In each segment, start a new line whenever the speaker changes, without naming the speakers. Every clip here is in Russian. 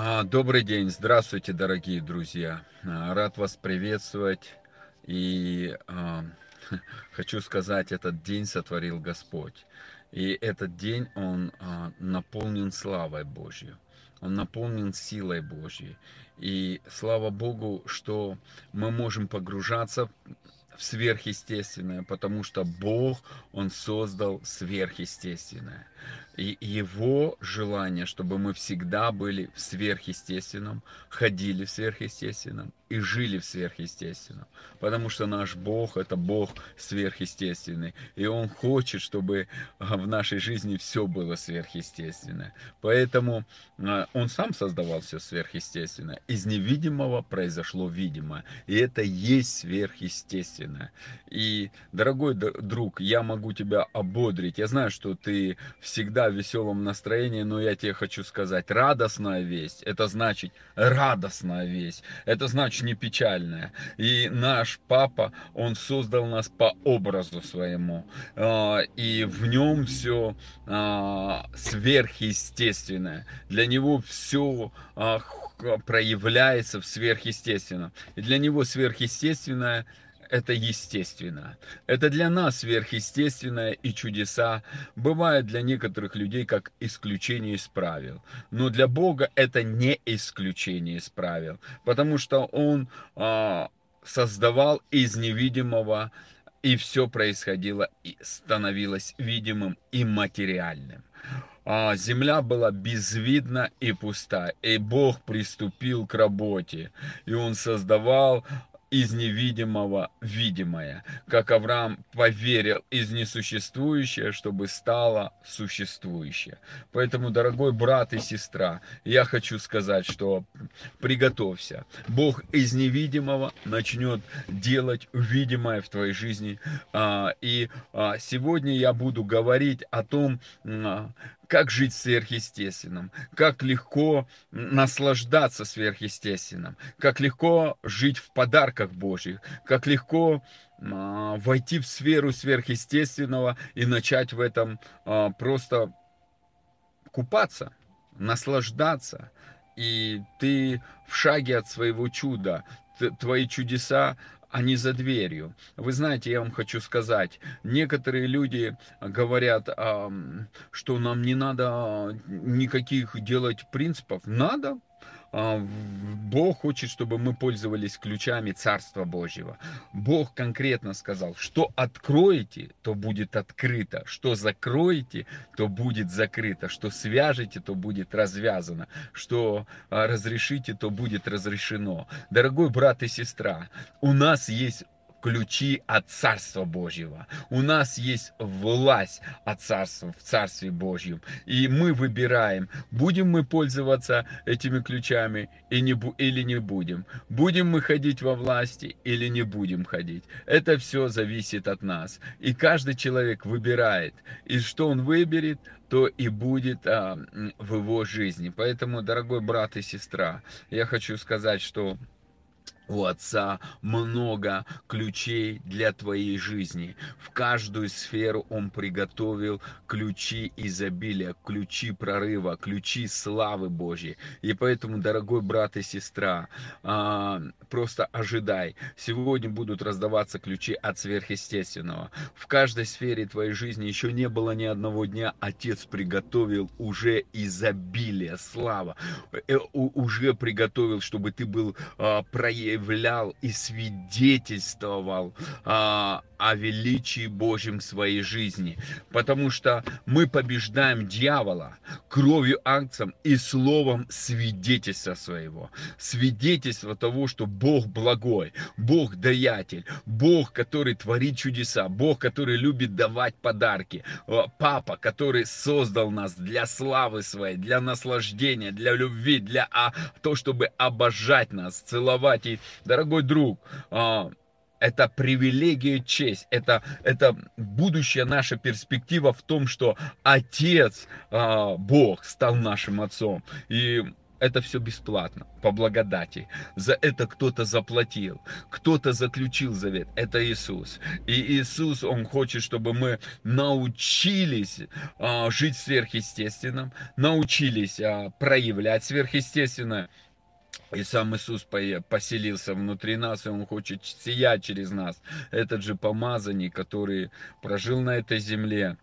А, добрый день, здравствуйте, дорогие друзья. А, рад вас приветствовать. И а, хочу сказать, этот день сотворил Господь. И этот день, он наполнен славой Божьей. Он наполнен силой Божьей. И слава Богу, что мы можем погружаться в сверхъестественное, потому что Бог, Он создал сверхъестественное. И его желание, чтобы мы всегда были в сверхъестественном, ходили в сверхъестественном и жили в сверхъестественном. Потому что наш Бог – это Бог сверхъестественный. И Он хочет, чтобы а, в нашей жизни все было сверхъестественное. Поэтому а, Он сам создавал все сверхъестественное. Из невидимого произошло видимое. И это есть сверхъестественное. И, дорогой друг, я могу тебя ободрить. Я знаю, что ты всегда веселом настроении, но я тебе хочу сказать, радостная весть, это значит радостная весть, это значит не печальная. И наш папа, он создал нас по образу своему, а, и в нем все а, сверхъестественное. Для него все а, проявляется в сверхъестественном. И для него сверхъестественное это естественно. Это для нас сверхъестественное и чудеса бывают для некоторых людей как исключение из правил. Но для Бога это не исключение из правил, потому что Он а, создавал из невидимого, и все происходило и становилось видимым и материальным а земля была безвидна и пуста, и Бог приступил к работе, и Он создавал из невидимого видимое, как Авраам поверил из несуществующее, чтобы стало существующее. Поэтому, дорогой брат и сестра, я хочу сказать, что приготовься. Бог из невидимого начнет делать видимое в твоей жизни. А, и а, сегодня я буду говорить о том, как жить сверхъестественным, как легко наслаждаться сверхъестественным, как легко жить в подарках Божьих, как легко а, войти в сферу сверхъестественного и начать в этом а, просто купаться, наслаждаться. И ты в шаге от своего чуда, твои чудеса они за дверью. Вы знаете, я вам хочу сказать, некоторые люди говорят, что нам не надо никаких делать принципов. Надо, а, Бог хочет, чтобы мы пользовались ключами Царства Божьего. Бог конкретно сказал, что откроете, то будет открыто, что закроете, то будет закрыто, что свяжете, то будет развязано, что а, разрешите, то будет разрешено. Дорогой брат и сестра, у нас есть ключи от Царства Божьего. У нас есть власть от Царства в Царстве Божьем. И мы выбираем, будем мы пользоваться этими ключами и не, или не будем. Будем мы ходить во власти или не будем ходить. Это все зависит от нас. И каждый человек выбирает. И что он выберет, то и будет а, в его жизни. Поэтому, дорогой брат и сестра, я хочу сказать, что у Отца много ключей для твоей жизни. В каждую сферу Он приготовил ключи изобилия, ключи прорыва, ключи славы Божьей. И поэтому, дорогой брат и сестра, а, просто ожидай. Сегодня будут раздаваться ключи от сверхъестественного. В каждой сфере твоей жизни еще не было ни одного дня. Отец приготовил уже изобилие, слава. Э, уже приготовил, чтобы ты был а, проявлен проявлял и свидетельствовал а, о величии Божьем в своей жизни. Потому что мы побеждаем дьявола кровью акцем и словом свидетельства своего. Свидетельство того, что Бог благой, Бог даятель, Бог, который творит чудеса, Бог, который любит давать подарки, Папа, который создал нас для славы своей, для наслаждения, для любви, для а, то, чтобы обожать нас, целовать и дорогой друг, а, это привилегия, честь, это, это будущая наша перспектива в том, что Отец, а, Бог, стал нашим Отцом. И это все бесплатно, по благодати. За это кто-то заплатил, кто-то заключил завет. Это Иисус. И Иисус, Он хочет, чтобы мы научились а, жить сверхъестественным, научились а, проявлять сверхъестественное. И сам Иисус поселился внутри нас, и Он хочет сиять через нас. Этот же помазанник, который прожил на этой земле,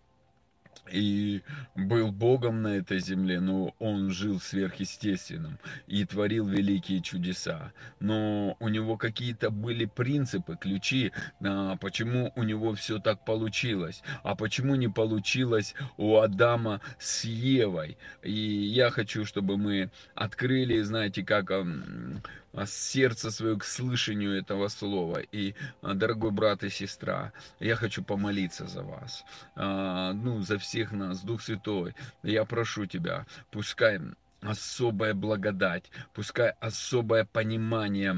и был Богом на этой земле, но он жил сверхъестественным и творил великие чудеса. Но у него какие-то были принципы, ключи, а, почему у него все так получилось, а почему не получилось у Адама с Евой. И я хочу, чтобы мы открыли, знаете, как сердце свое к слышанию этого слова. И, а, дорогой брат и сестра, я хочу помолиться за вас, а, ну, за всех нас, Дух Святой. Я прошу тебя, пускай особая благодать, пускай особое понимание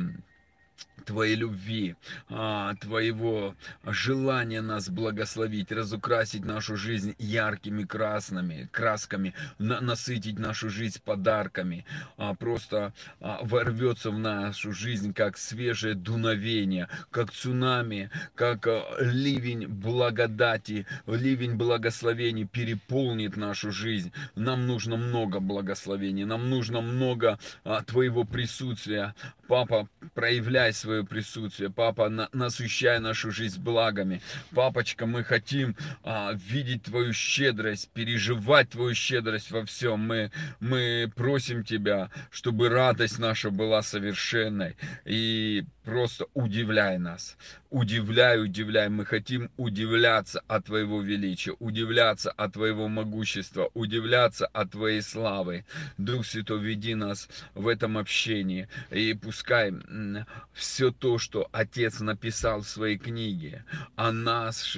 Твоей любви, а, Твоего желания нас благословить, разукрасить нашу жизнь яркими красными красками, насытить нашу жизнь подарками, а, просто а, ворвется в нашу жизнь как свежее дуновение, как цунами, как ливень благодати, ливень благословений переполнит нашу жизнь. Нам нужно много благословений, нам нужно много Твоего присутствия. Папа, проявляй свое свое присутствие. Папа, на, насыщай нашу жизнь благами. Папочка, мы хотим а, видеть Твою щедрость, переживать Твою щедрость во всем. Мы, мы просим Тебя, чтобы радость наша была совершенной. И просто удивляй нас. Удивляй, удивляй. Мы хотим удивляться от Твоего величия, удивляться от Твоего могущества, удивляться от Твоей славы. Дух Святой, веди нас в этом общении. И пускай все то, что Отец написал в своей книге о нас,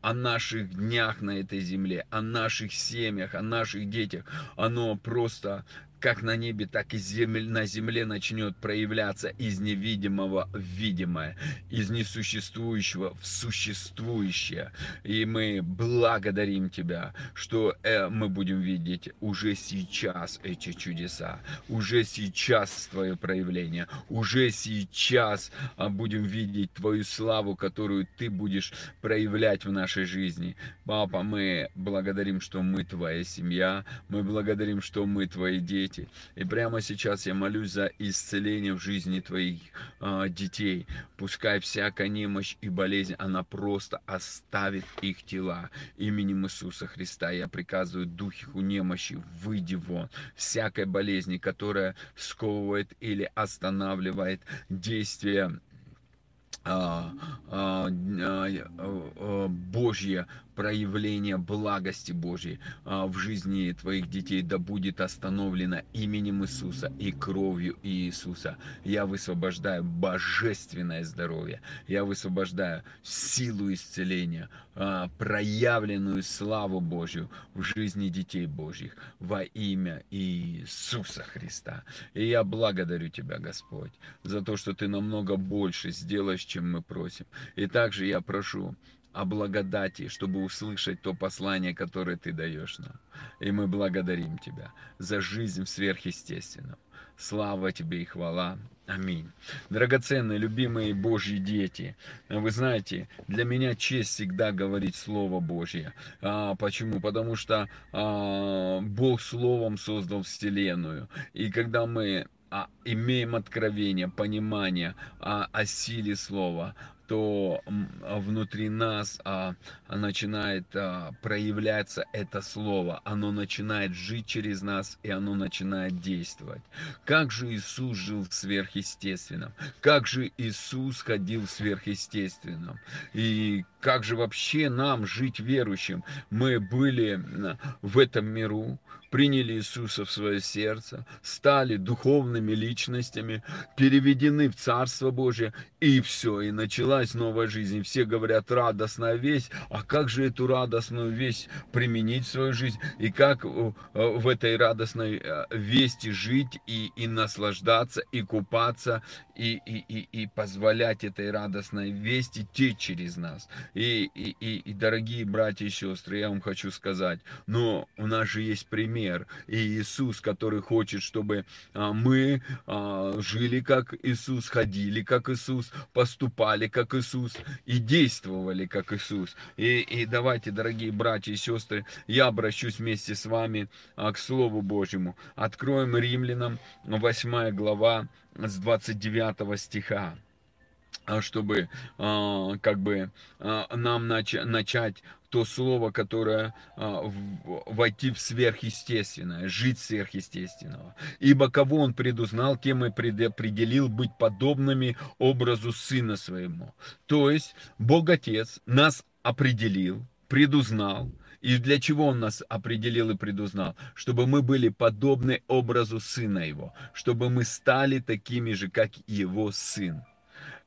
о наших днях на этой земле, о наших семьях, о наших детях, оно просто как на небе, так и земль, на земле начнет проявляться из невидимого в видимое, из несуществующего в существующее. И мы благодарим Тебя, что э, мы будем видеть уже сейчас эти чудеса, уже сейчас Твое проявление, уже сейчас а, будем видеть Твою славу, которую Ты будешь проявлять в нашей жизни. Папа, мы благодарим, что мы Твоя семья, мы благодарим, что мы Твои дети, дети. И прямо сейчас я молюсь за исцеление в жизни твоих э, детей. Пускай всякая немощь и болезнь, она просто оставит их тела. Именем Иисуса Христа я приказываю духу немощи, выйди вон. Всякой болезни, которая сковывает или останавливает действие а, а, Божье проявление благости Божьей а, в жизни твоих детей да будет остановлено именем Иисуса и кровью Иисуса. Я высвобождаю божественное здоровье, я высвобождаю силу исцеления, а, проявленную славу Божью в жизни детей Божьих во имя Иисуса Христа. И я благодарю Тебя, Господь, за то, что Ты намного больше сделаешь, чем мы просим. И также я прошу, о благодати, чтобы услышать то послание, которое Ты даешь нам. И мы благодарим Тебя за жизнь в сверхъестественном. Слава Тебе и хвала. Аминь. Драгоценные, любимые Божьи дети, вы знаете, для меня честь всегда говорить Слово Божье. А, почему? Потому что а, Бог Словом создал Вселенную. И когда мы а, имеем откровение, понимание о, о силе Слова, то внутри нас а, начинает а, проявляться это слово, оно начинает жить через нас, и оно начинает действовать. Как же Иисус жил в сверхъестественном? Как же Иисус ходил в сверхъестественном? И как же вообще нам жить верующим? Мы были в этом миру, приняли Иисуса в свое сердце, стали духовными личностями, переведены в Царство Божие, и все, и началась новая жизнь. все говорят, радостная весть, а как же эту радостную весть применить в свою жизнь, и как э, в этой радостной э, вести жить, и, и наслаждаться, и купаться, и, и, и, и позволять этой радостной вести течь через нас. И, и, и, и, дорогие братья и сестры, я вам хочу сказать, но у нас же есть пример. И Иисус, который хочет, чтобы а, мы а, жили как Иисус, ходили как Иисус, поступали как Иисус и действовали как Иисус. И, и давайте, дорогие братья и сестры, я обращусь вместе с вами а, к Слову Божьему. Откроем Римлянам 8 глава с 29 стиха чтобы как бы нам начать то слово, которое а, войти в сверхъестественное, жить сверхъестественного. Ибо кого он предузнал, тем и предопределил быть подобными образу Сына Своему. То есть Бог Отец нас определил, предузнал, и для чего Он нас определил и предузнал? Чтобы мы были подобны образу Сына Его, чтобы мы стали такими же, как Его Сын.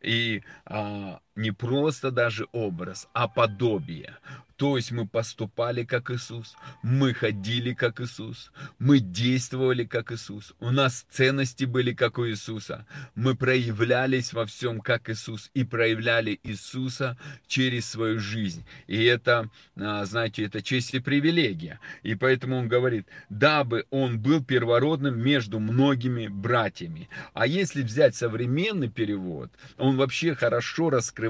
И а, не просто даже образ, а подобие. То есть мы поступали как Иисус, мы ходили как Иисус, мы действовали как Иисус, у нас ценности были как у Иисуса, мы проявлялись во всем как Иисус и проявляли Иисуса через свою жизнь. И это, а, знаете, это честь и привилегия. И поэтому он говорит, дабы он был первородным между многими братьями. А если взять современный перевод, он вообще хорошо раскрывает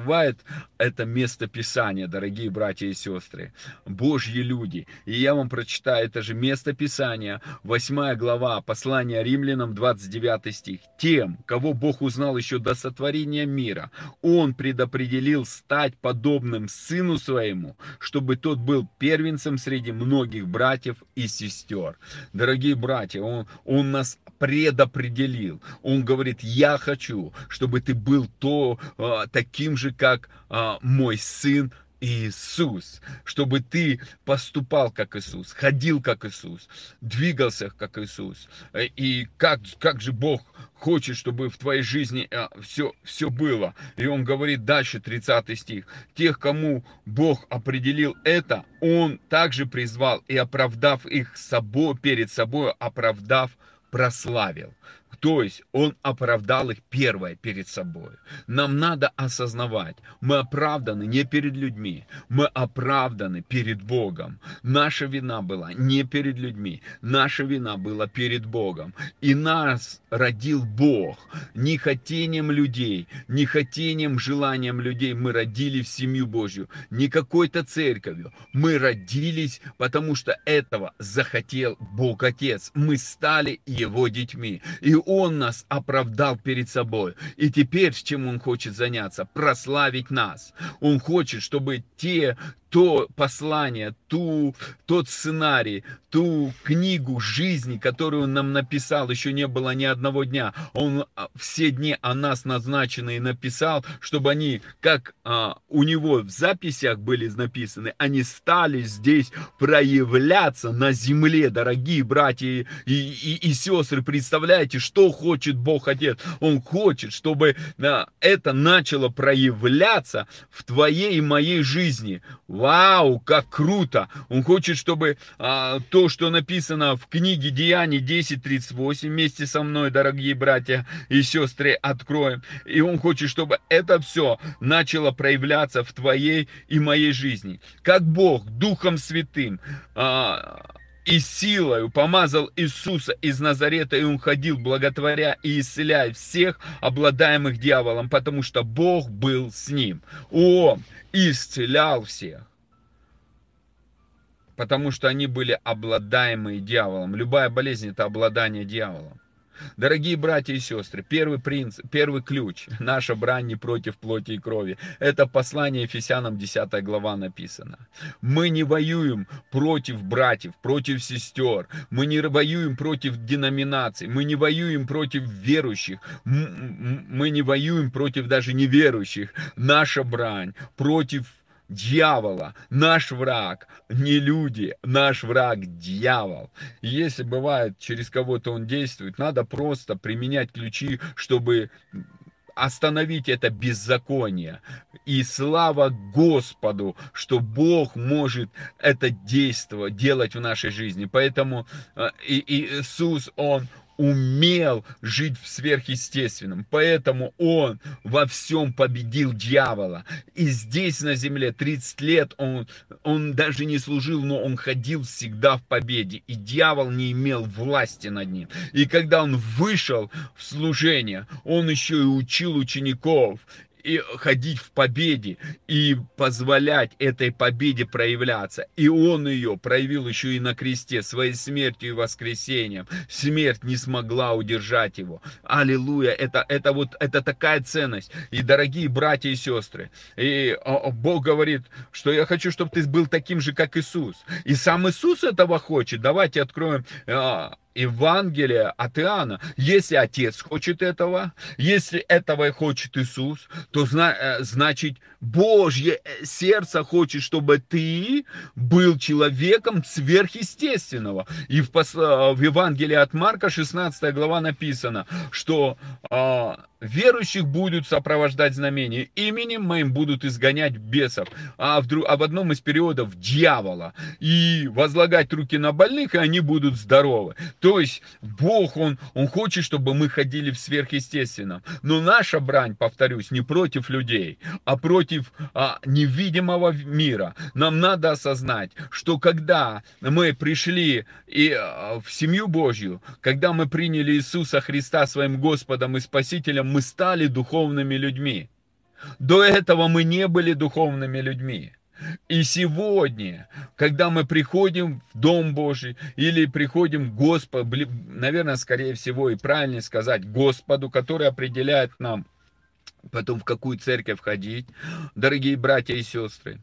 это место Писания, дорогие братья и сестры Божьи люди. И я вам прочитаю это же место Писания, 8 глава, послания римлянам, 29 стих. Тем, кого Бог узнал еще до сотворения мира, Он предопределил стать подобным Сыну Своему, чтобы тот был первенцем среди многих братьев и сестер. Дорогие братья, Он, он нас предопределил. Он говорит, я хочу, чтобы ты был то, а, таким же, как а, мой сын Иисус, чтобы ты поступал как Иисус, ходил как Иисус, двигался как Иисус. И как, как же Бог хочет, чтобы в твоей жизни все, э, все было. И он говорит дальше, 30 стих. Тех, кому Бог определил это, Он также призвал и оправдав их собой, перед собой, оправдав, прославил. То есть он оправдал их первое перед собой. Нам надо осознавать, мы оправданы не перед людьми, мы оправданы перед Богом. Наша вина была не перед людьми, наша вина была перед Богом. И нас родил Бог. Не хотением людей, не хотением, желанием людей мы родили в семью Божью, не какой-то церковью. Мы родились, потому что этого захотел Бог Отец. Мы стали Его детьми. И он нас оправдал перед собой. И теперь чем Он хочет заняться? Прославить нас. Он хочет, чтобы те, то послание, ту, тот сценарий, ту книгу жизни, которую он нам написал, еще не было ни одного дня. Он а, все дни о нас назначенные написал, чтобы они, как а, у него в записях были написаны, они стали здесь проявляться на земле, дорогие братья и, и, и сестры. Представляете, что хочет Бог Отец? Он хочет, чтобы а, это начало проявляться в твоей и моей жизни Вау, как круто! Он хочет, чтобы а, то, что написано в книге Деяний 10.38, вместе со мной, дорогие братья и сестры, откроем. И он хочет, чтобы это все начало проявляться в твоей и моей жизни. Как Бог Духом Святым а, и силою помазал Иисуса из Назарета, и он ходил, благотворя и исцеляя всех, обладаемых дьяволом, потому что Бог был с ним. Он исцелял всех потому что они были обладаемые дьяволом. Любая болезнь – это обладание дьяволом. Дорогие братья и сестры, первый принцип, первый ключ, наша брань не против плоти и крови. Это послание Ефесянам 10 глава написано. Мы не воюем против братьев, против сестер. Мы не воюем против деноминаций. Мы не воюем против верующих. Мы не воюем против даже неверующих. Наша брань против дьявола. Наш враг не люди, наш враг дьявол. если бывает, через кого-то он действует, надо просто применять ключи, чтобы остановить это беззаконие. И слава Господу, что Бог может это действие делать в нашей жизни. Поэтому э, и, и Иисус, Он умел жить в сверхъестественном. Поэтому он во всем победил дьявола. И здесь на земле 30 лет он, он даже не служил, но он ходил всегда в победе. И дьявол не имел власти над ним. И когда он вышел в служение, он еще и учил учеников и ходить в победе и позволять этой победе проявляться. И он ее проявил еще и на кресте своей смертью и воскресением. Смерть не смогла удержать его. Аллилуйя, это, это вот это такая ценность. И дорогие братья и сестры, и Бог говорит, что я хочу, чтобы ты был таким же, как Иисус. И сам Иисус этого хочет. Давайте откроем Евангелие от Иоанна. Если Отец хочет этого, если этого и хочет Иисус, то э, значит Божье э, сердце хочет, чтобы ты был человеком сверхъестественного. И в, э, в Евангелии от Марка 16 глава написано, что а, верующих будут сопровождать знамения, именем моим будут изгонять бесов, а в, друг, а в одном из периодов дьявола, и возлагать руки на больных, и они будут здоровы. То есть Бог, Он, он хочет, чтобы мы ходили в сверхъестественном. Но наша брань, повторюсь, не против людей, а против а, невидимого мира. Нам надо осознать, что когда мы пришли и, а, в семью Божью, когда мы приняли Иисуса Христа своим Господом и Спасителем, мы стали духовными людьми. До этого мы не были духовными людьми. И сегодня, когда мы приходим в Дом Божий или приходим к Господу, наверное, скорее всего и правильнее сказать Господу, который определяет нам потом в какую церковь ходить, дорогие братья и сестры,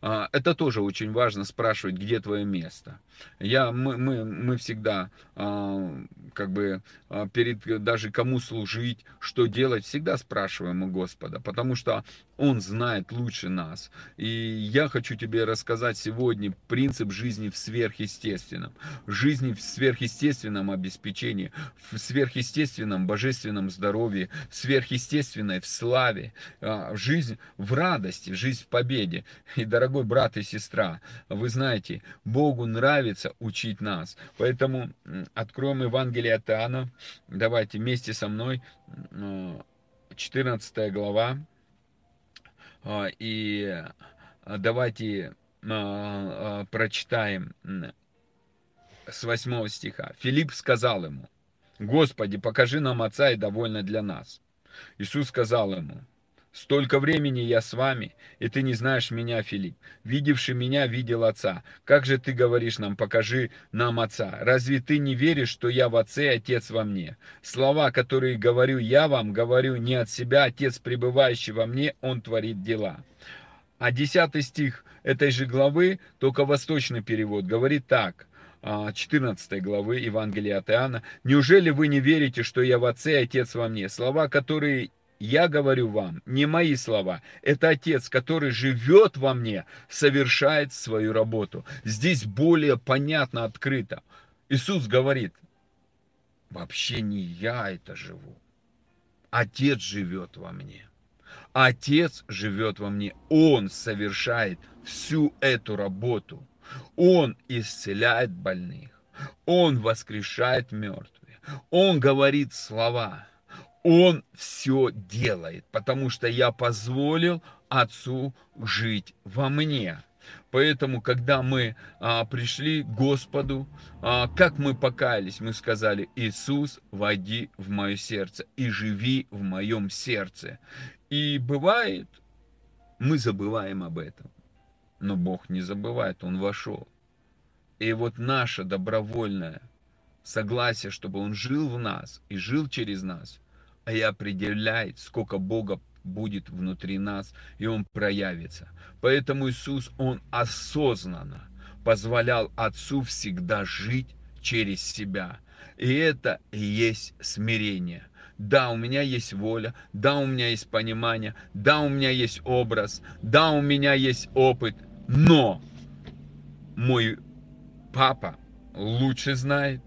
а, это тоже очень важно спрашивать, где твое место. Я, мы, мы, мы всегда, а, как бы, а, перед даже кому служить, что делать, всегда спрашиваем у Господа, потому что Он знает лучше нас. И я хочу тебе рассказать сегодня принцип жизни в сверхъестественном. Жизни в сверхъестественном обеспечении, в сверхъестественном божественном здоровье, в сверхъестественной в славе, а, жизнь в радости, жизнь в победе. И, дорогой брат и сестра, вы знаете, Богу нравится учить нас. Поэтому откроем Евангелие от Иоанна. Давайте вместе со мной 14 а, глава. А, и давайте прочитаем с 8 стиха. Филипп сказал ему, Господи, покажи нам Отца и довольно для нас. Иисус сказал ему, Столько времени я с вами, и ты не знаешь меня, Филипп. Видевший меня, видел Отца. Как же ты говоришь нам, покажи нам Отца? Разве ты не веришь, что я в Отце, Отец во мне? Слова, которые говорю я вам, говорю не от себя, Отец, пребывающий во мне, Он творит дела. А десятый стих этой же главы, только восточный перевод, говорит так – 14 а, главы Евангелия от Иоанна. «Неужели вы не верите, что я в Отце, Отец во мне? Слова, которые я говорю вам, не мои слова, это Отец, который живет во мне, совершает свою работу. Здесь более понятно, открыто. Иисус говорит, вообще не я это живу, Отец живет во мне. Отец живет во мне, Он совершает всю эту работу. Он исцеляет больных, Он воскрешает мертвых, Он говорит слова – он все делает, потому что я позволил Отцу жить во мне. Поэтому, когда мы а, пришли к Господу, а, как мы покаялись, мы сказали, Иисус, войди в мое сердце и живи в моем сердце. И бывает, мы забываем об этом, но Бог не забывает, Он вошел. И вот наше добровольное согласие, чтобы Он жил в нас и жил через нас – и определяет, сколько Бога будет внутри нас, и Он проявится. Поэтому Иисус, Он осознанно позволял Отцу всегда жить через себя. И это и есть смирение. Да, у меня есть воля, да, у меня есть понимание, да, у меня есть образ, да, у меня есть опыт, но мой папа лучше знает,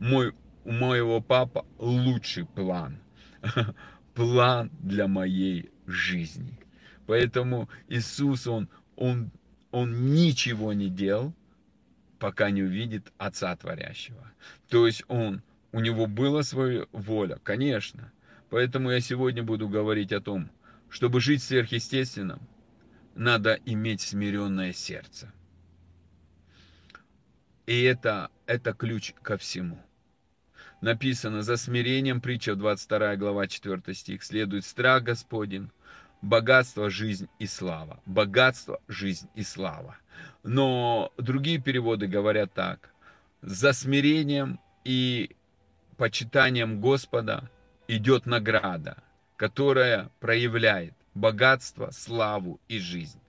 мой, у моего папа лучший план. план для моей жизни. Поэтому Иисус, Он, он, он ничего не делал, пока не увидит Отца Творящего. То есть Он у него была своя воля, конечно. Поэтому я сегодня буду говорить о том, чтобы жить сверхъестественным, надо иметь смиренное сердце. И это, это ключ ко всему. Написано, за смирением, притча 22 глава 4 стих, следует страх Господень, богатство, жизнь и слава. Богатство, жизнь и слава. Но другие переводы говорят так. За смирением и почитанием Господа идет награда, которая проявляет богатство, славу и жизнь.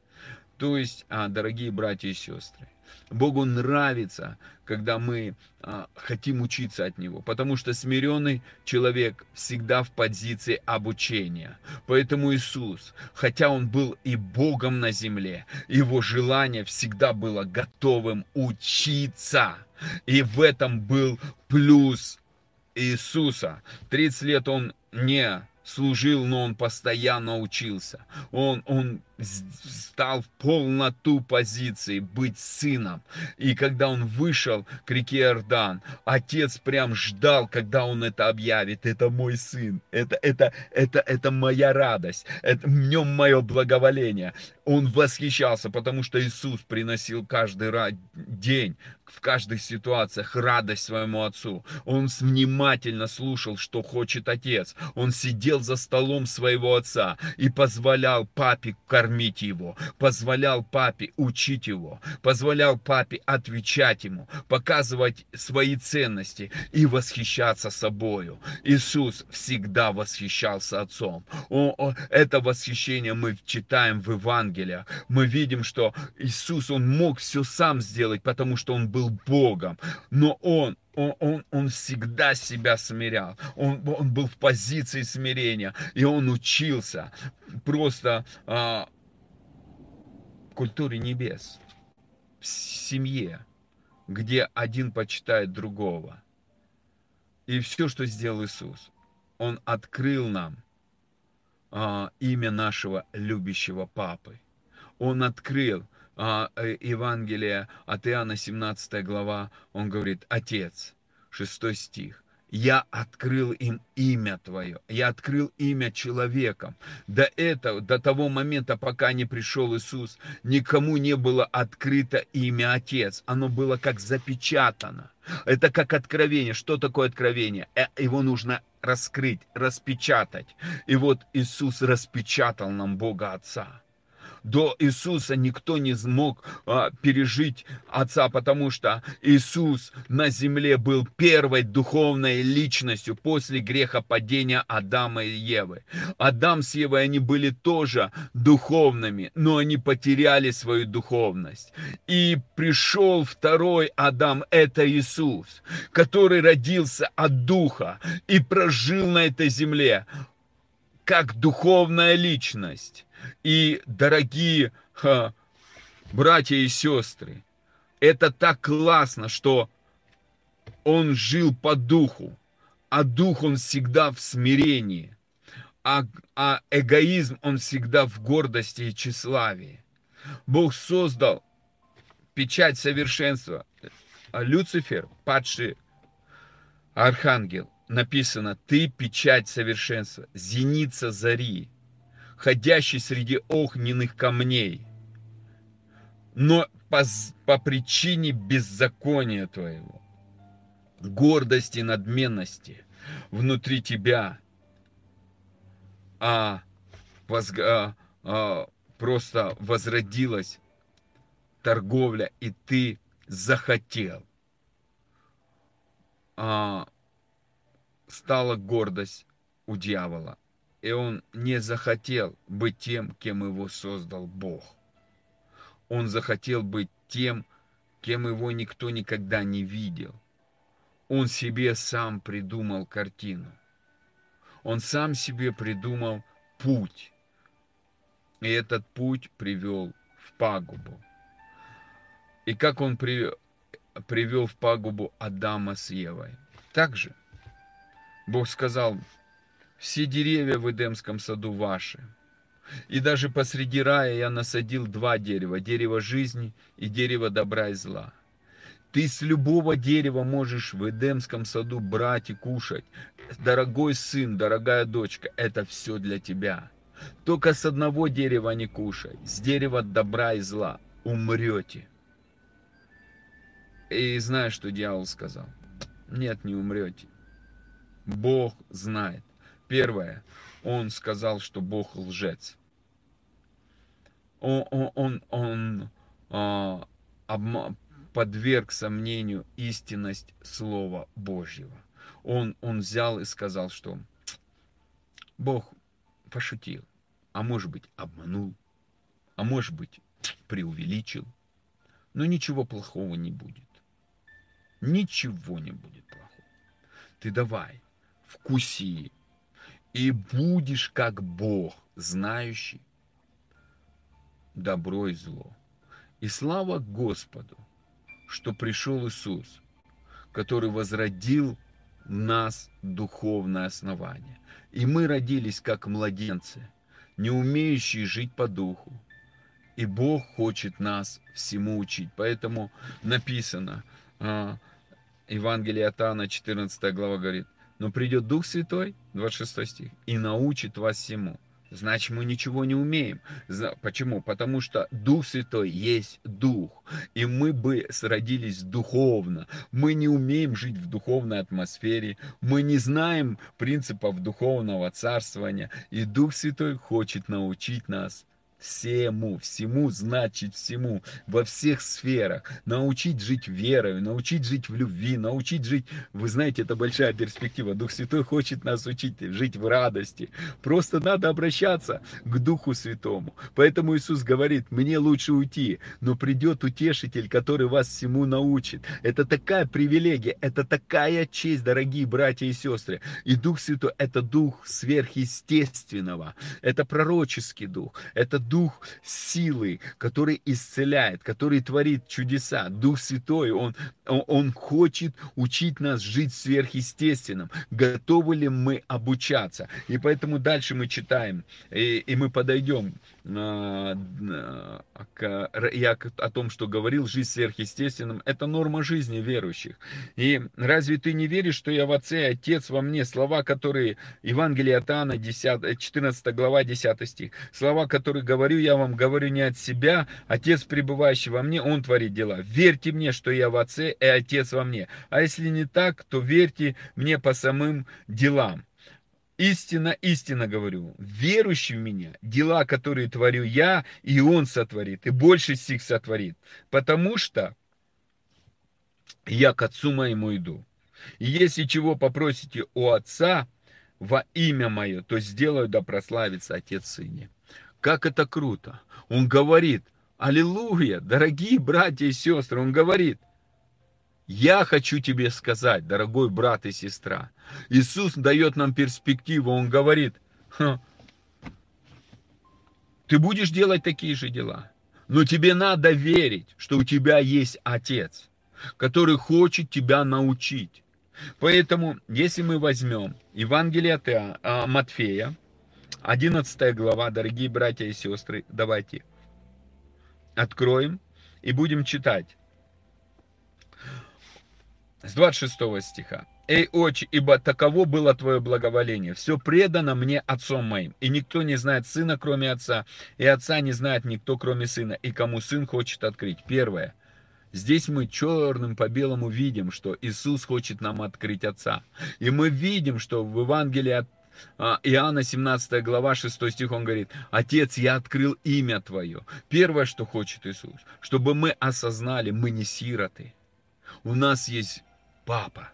То есть, а, дорогие братья и сестры, Богу нравится, когда мы а, хотим учиться от Него, потому что смиренный человек всегда в позиции обучения. Поэтому Иисус, хотя Он был и Богом на земле, Его желание всегда было готовым учиться. И в этом был плюс Иисуса. 30 лет Он не служил, но он постоянно учился. Он, он стал в полноту позиции быть сыном. И когда он вышел к реке Иордан, отец прям ждал, когда он это объявит. Это мой сын, это, это, это, это моя радость, это, в нем мое благоволение. Он восхищался, потому что Иисус приносил каждый день в каждых ситуациях радость своему отцу. Он внимательно слушал, что хочет отец. Он сидел за столом своего отца и позволял папе кормить его, позволял папе учить его, позволял папе отвечать ему, показывать свои ценности и восхищаться собою. Иисус всегда восхищался отцом. это восхищение мы читаем в Евангелии. Мы видим, что Иисус, Он мог все сам сделать, потому что Он был Богом, но он он, он, он всегда себя смирял. Он, он был в позиции смирения. И он учился просто а, культуре небес. В семье, где один почитает другого. И все, что сделал Иисус, Он открыл нам а, имя нашего любящего Папы. Он открыл а, э, Евангелие от Иоанна, 17 глава, он говорит, Отец, 6 стих, я открыл им имя Твое, я открыл имя человеком. До этого, до того момента, пока не пришел Иисус, никому не было открыто имя Отец. Оно было как запечатано. Это как откровение. Что такое откровение? Э, его нужно раскрыть, распечатать. И вот Иисус распечатал нам Бога Отца до Иисуса никто не смог а, пережить Отца, потому что Иисус на земле был первой духовной личностью после греха падения Адама и Евы. Адам с Евой, они были тоже духовными, но они потеряли свою духовность. И пришел второй Адам, это Иисус, который родился от Духа и прожил на этой земле как духовная личность. И, дорогие ха, братья и сестры, это так классно, что он жил по духу, а дух он всегда в смирении, а, а эгоизм он всегда в гордости и тщеславии. Бог создал печать совершенства. А Люцифер, падший архангел, написано, ты печать совершенства, зеница зари, ходящий среди огненных камней. Но по, по причине беззакония твоего, гордости, надменности внутри тебя, а, возг, а, а просто возродилась торговля, и ты захотел. А, стала гордость у дьявола и он не захотел быть тем, кем его создал Бог. Он захотел быть тем, кем его никто никогда не видел. Он себе сам придумал картину. Он сам себе придумал путь. И этот путь привел в пагубу. И как он при, привел в пагубу Адама с Евой. Также Бог сказал, все деревья в Эдемском саду ваши. И даже посреди рая я насадил два дерева, дерево жизни и дерево добра и зла. Ты с любого дерева можешь в Эдемском саду брать и кушать. Дорогой сын, дорогая дочка, это все для тебя. Только с одного дерева не кушай, с дерева добра и зла умрете. И знаешь, что дьявол сказал? Нет, не умрете. Бог знает. Первое, он сказал, что Бог лжец. Он, он, он, он а, обма, подверг сомнению истинность Слова Божьего. Он, он взял и сказал, что Бог пошутил, а может быть обманул, а может быть преувеличил, но ничего плохого не будет. Ничего не будет плохого. Ты давай, вкуси, и будешь как Бог, знающий добро и зло. И слава Господу, что пришел Иисус, который возродил нас духовное основание. И мы родились как младенцы, не умеющие жить по духу. И Бог хочет нас всему учить. Поэтому написано, а, Евангелие от Иоанна, 14 глава говорит, но придет Дух Святой, 26 стих, и научит вас всему. Значит, мы ничего не умеем. Почему? Потому что Дух Святой есть Дух. И мы бы сродились духовно. Мы не умеем жить в духовной атмосфере. Мы не знаем принципов духовного царствования. И Дух Святой хочет научить нас всему, всему значит всему, во всех сферах. Научить жить верой, научить жить в любви, научить жить, вы знаете, это большая перспектива. Дух Святой хочет нас учить жить в радости. Просто надо обращаться к Духу Святому. Поэтому Иисус говорит, мне лучше уйти, но придет утешитель, который вас всему научит. Это такая привилегия, это такая честь, дорогие братья и сестры. И Дух Святой это Дух сверхъестественного, это пророческий Дух, это дух силы, который исцеляет, который творит чудеса. Дух Святой, он, он, хочет учить нас жить сверхъестественным. Готовы ли мы обучаться? И поэтому дальше мы читаем, и, и мы подойдем а, к, я о том, что говорил, жизнь сверхъестественным, это норма жизни верующих. И разве ты не веришь, что я в Отце, Отец во мне? Слова, которые Евангелие от Иоанна, 10, 14 глава, 10 стих. Слова, которые говорю я вам, говорю не от себя, Отец, пребывающий во мне, Он творит дела. Верьте мне, что я в Отце, и Отец во мне. А если не так, то верьте мне по самым делам. Истинно, истинно говорю, верующий в меня, дела, которые творю я, и он сотворит, и больше сих сотворит. Потому что я к отцу моему иду. И если чего попросите у отца во имя мое, то сделаю, да прославится отец сыне. Как это круто. Он говорит, аллилуйя, дорогие братья и сестры, он говорит, я хочу тебе сказать, дорогой брат и сестра, Иисус дает нам перспективу, Он говорит, ты будешь делать такие же дела, но тебе надо верить, что у тебя есть Отец, который хочет тебя научить. Поэтому, если мы возьмем Евангелие от а, Матфея, 11 глава, дорогие братья и сестры, давайте откроем и будем читать с 26 стиха. «Эй, отче, ибо таково было твое благоволение. Все предано мне отцом моим, и никто не знает сына, кроме отца, и отца не знает никто, кроме сына, и кому сын хочет открыть». Первое. Здесь мы черным по белому видим, что Иисус хочет нам открыть Отца. И мы видим, что в Евангелии от Иоанна 17 глава 6 стих он говорит, Отец, я открыл имя Твое. Первое, что хочет Иисус, чтобы мы осознали, мы не сироты. У нас есть Папа,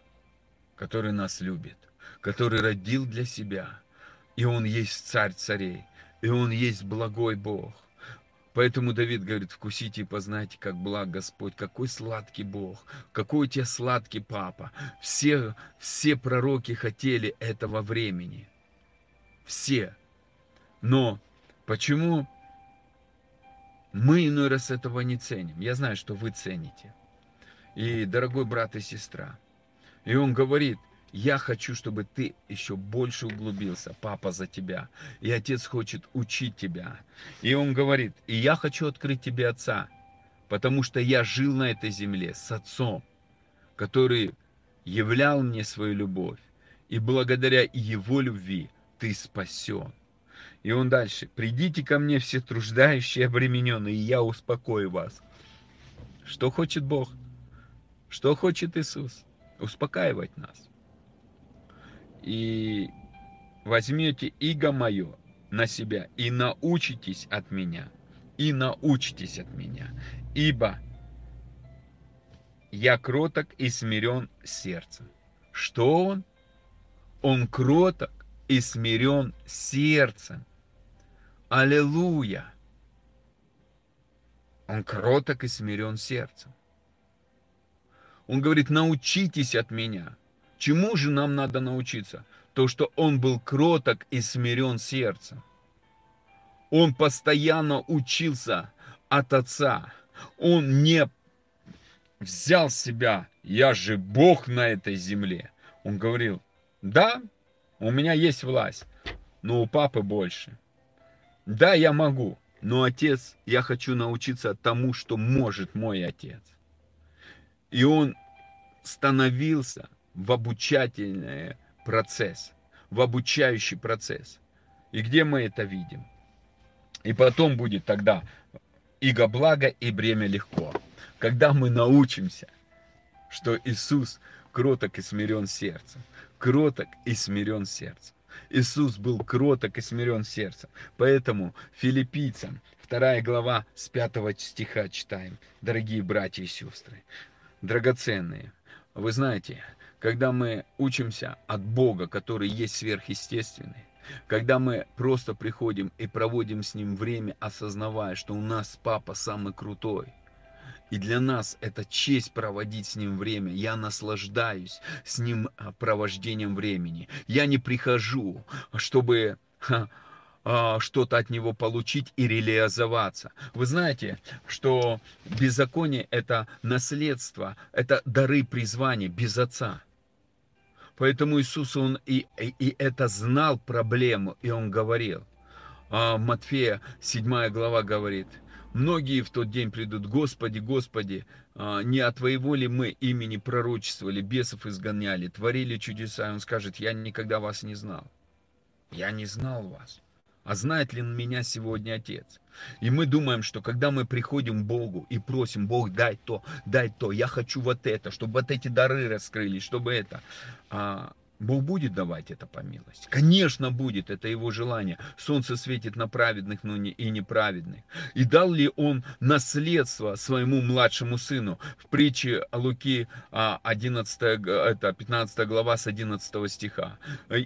который нас любит, который родил для себя. И Он есть царь царей, и Он есть благой Бог. Поэтому Давид говорит, вкусите и познайте, как благ Господь, какой сладкий Бог, какой у тебя сладкий папа. Все, все пророки хотели этого времени. Все. Но почему мы иной раз этого не ценим? Я знаю, что вы цените и дорогой брат и сестра. И он говорит, я хочу, чтобы ты еще больше углубился, папа, за тебя. И отец хочет учить тебя. И он говорит, и я хочу открыть тебе отца, потому что я жил на этой земле с отцом. который являл мне свою любовь. И благодаря его любви ты спасен. И он дальше. Придите ко мне все труждающие обремененные, и я успокою вас. Что хочет Бог? Что хочет Иисус? Успокаивать нас. И возьмете иго мое на себя и научитесь от меня. И научитесь от меня. Ибо я кроток и смирен сердцем. Что он? Он кроток и смирен сердцем. Аллилуйя! Он кроток и смирен сердцем. Он говорит, научитесь от меня. Чему же нам надо научиться? То, что он был кроток и смирен сердцем. Он постоянно учился от Отца. Он не взял себя, я же Бог на этой земле. Он говорил, да, у меня есть власть, но у папы больше. Да, я могу, но отец, я хочу научиться тому, что может мой отец. И он становился в обучательный процесс, в обучающий процесс. И где мы это видим? И потом будет тогда иго благо и бремя легко. Когда мы научимся, что Иисус кроток и смирен сердцем, кроток и смирен сердцем. Иисус был кроток и смирен сердцем. Поэтому филиппийцам, вторая глава с пятого стиха читаем. Дорогие братья и сестры, драгоценные, вы знаете, когда мы учимся от Бога, который есть сверхъестественный, когда мы просто приходим и проводим с Ним время, осознавая, что у нас Папа самый крутой, и для нас это честь проводить с Ним время. Я наслаждаюсь с Ним а, провождением времени. Я не прихожу, чтобы а, что-то от него получить и реализоваться. Вы знаете, что беззаконие это наследство, это дары призвания без отца. Поэтому Иисус, Он и, и, и это знал проблему, и Он говорил. А Матфея 7 глава говорит – Многие в тот день придут, Господи, Господи, а, не от Твоего ли мы имени пророчествовали, бесов изгоняли, творили чудеса? И он скажет, я никогда вас не знал. Я не знал вас. А знает ли меня сегодня Отец? И мы думаем, что когда мы приходим к Богу и просим, Бог, дай то, дай то, я хочу вот это, чтобы вот эти дары раскрылись, чтобы это. А, Бог будет давать это по милости. Конечно, будет, это его желание. Солнце светит на праведных, но не и неправедных. И дал ли он наследство своему младшему сыну? В притче Луки 11, а, это 15 глава с 11 стиха.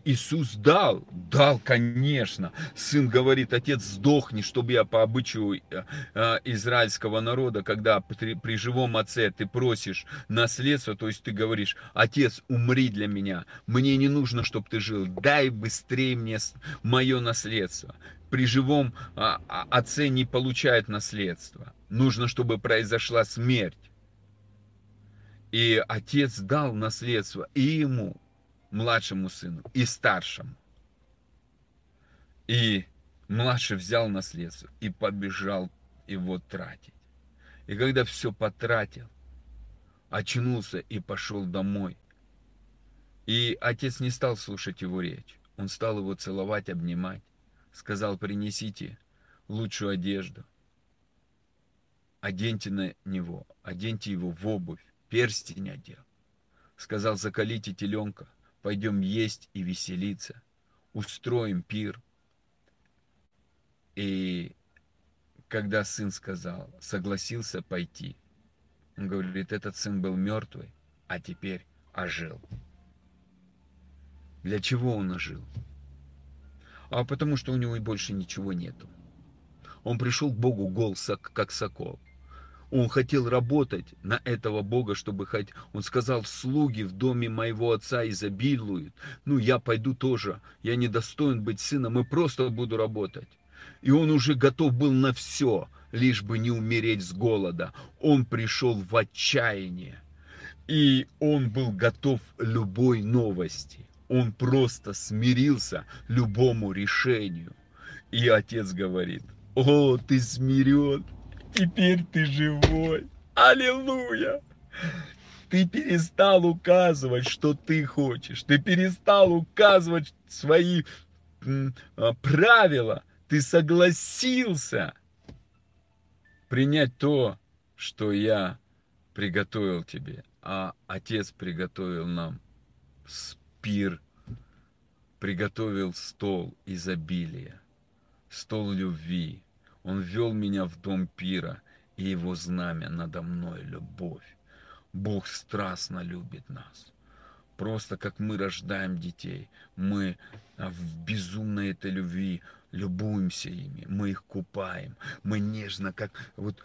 Иисус дал, дал, конечно. Сын говорит, отец, сдохни, чтобы я по обычаю э, э, израильского народа, когда при, при живом отце ты просишь наследство, то есть ты говоришь, отец, умри для меня, мне мне не нужно, чтобы ты жил. Дай быстрее мне мое наследство. При живом а, а, отце не получает наследство. Нужно, чтобы произошла смерть. И отец дал наследство и ему, младшему сыну, и старшему. И младший взял наследство и побежал его тратить. И когда все потратил, очнулся и пошел домой. И отец не стал слушать его речь. Он стал его целовать, обнимать. Сказал, принесите лучшую одежду. Оденьте на него, оденьте его в обувь, перстень одел. Сказал, закалите теленка, пойдем есть и веселиться. Устроим пир. И когда сын сказал, согласился пойти, он говорит, этот сын был мертвый, а теперь ожил. Для чего он ожил? А потому что у него и больше ничего нету. Он пришел к Богу гол, как сокол. Он хотел работать на этого Бога, чтобы хоть... Он сказал, слуги в доме моего отца изобилуют. Ну, я пойду тоже. Я не достоин быть сыном, и просто буду работать. И он уже готов был на все, лишь бы не умереть с голода. Он пришел в отчаяние. И он был готов любой новости. Он просто смирился любому решению. И отец говорит, о, ты смирен, теперь ты живой. Аллилуйя! ты перестал указывать, что ты хочешь. Ты перестал указывать свои а, правила. Ты согласился принять то, что я приготовил тебе. А Отец приготовил нам спир, приготовил стол изобилия, стол любви. Он вел меня в дом пира, и его знамя надо мной любовь. Бог страстно любит нас. Просто как мы рождаем детей, мы в безумной этой любви любуемся ими, мы их купаем, мы нежно, как вот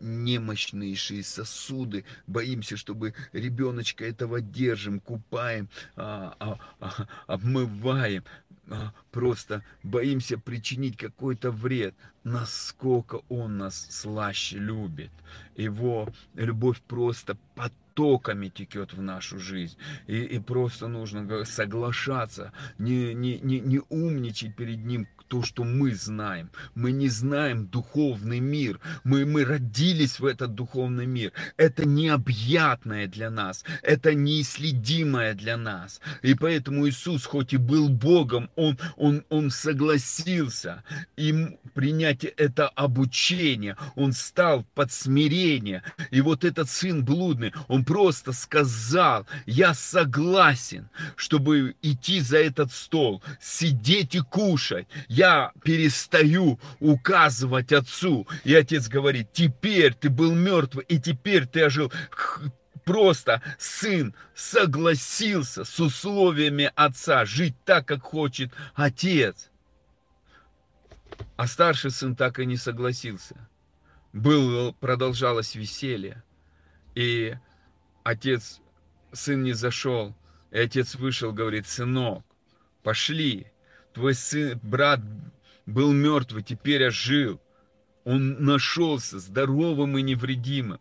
немощнейшие сосуды, боимся, чтобы ребеночка этого держим, купаем, а, а, а, обмываем, а, просто боимся причинить какой-то вред, насколько он нас слаще любит. Его любовь просто под потоками текет в нашу жизнь. И, и просто нужно соглашаться, не, не, не, не умничать перед Ним, то, что мы знаем. Мы не знаем духовный мир. Мы, мы родились в этот духовный мир. Это необъятное для нас. Это неисследимое для нас. И поэтому Иисус, хоть и был Богом, Он, он, он согласился им принять это обучение. Он стал под смирение. И вот этот сын блудный, он просто сказал, я согласен, чтобы идти за этот стол, сидеть и кушать я перестаю указывать отцу. И отец говорит, теперь ты был мертв, и теперь ты ожил. Просто сын согласился с условиями отца жить так, как хочет отец. А старший сын так и не согласился. Был, продолжалось веселье. И отец, сын не зашел. И отец вышел, говорит, сынок, пошли, Твой сын, брат был мертвый, теперь ожил. Он нашелся здоровым и невредимым.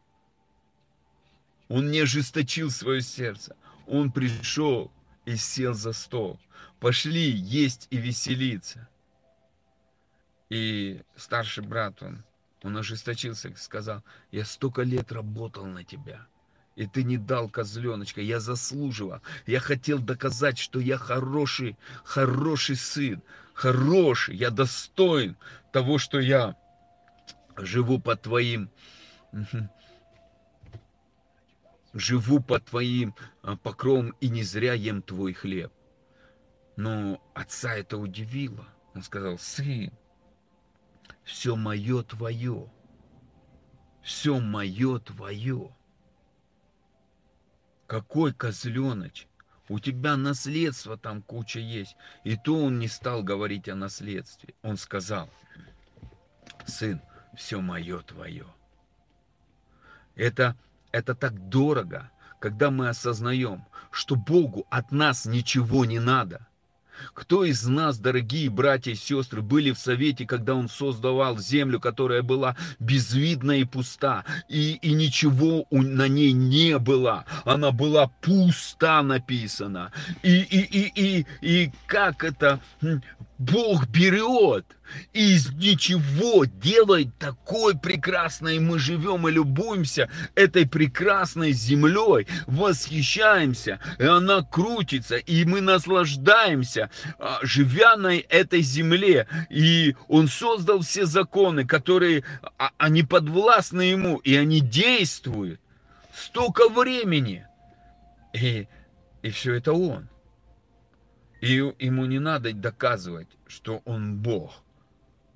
Он не ожесточил свое сердце. Он пришел и сел за стол. Пошли есть и веселиться. И старший брат, он, он ожесточился и сказал, я столько лет работал на тебя и ты не дал козленочка. Я заслуживал. Я хотел доказать, что я хороший, хороший сын. Хороший. Я достоин того, что я живу под твоим живу под твоим а, покровом и не зря ем твой хлеб. Но отца это удивило. Он сказал, сын, все мое твое. Все мое твое. Какой козленоч? У тебя наследство там куча есть. И то он не стал говорить о наследстве. Он сказал, сын, все мое твое. Это, это так дорого, когда мы осознаем, что Богу от нас ничего не надо. Кто из нас, дорогие братья и сестры, были в совете, когда он создавал землю, которая была безвидна и пуста, и, и ничего на ней не было, она была пуста написано. И, и, и, и, и как это? Бог берет и из ничего делает такой прекрасной. Мы живем и любуемся этой прекрасной землей, восхищаемся, и она крутится, и мы наслаждаемся, а, живя на этой земле. И Он создал все законы, которые, а, они подвластны Ему, и они действуют. Столько времени. И, и все это Он. И ему не надо доказывать, что он Бог.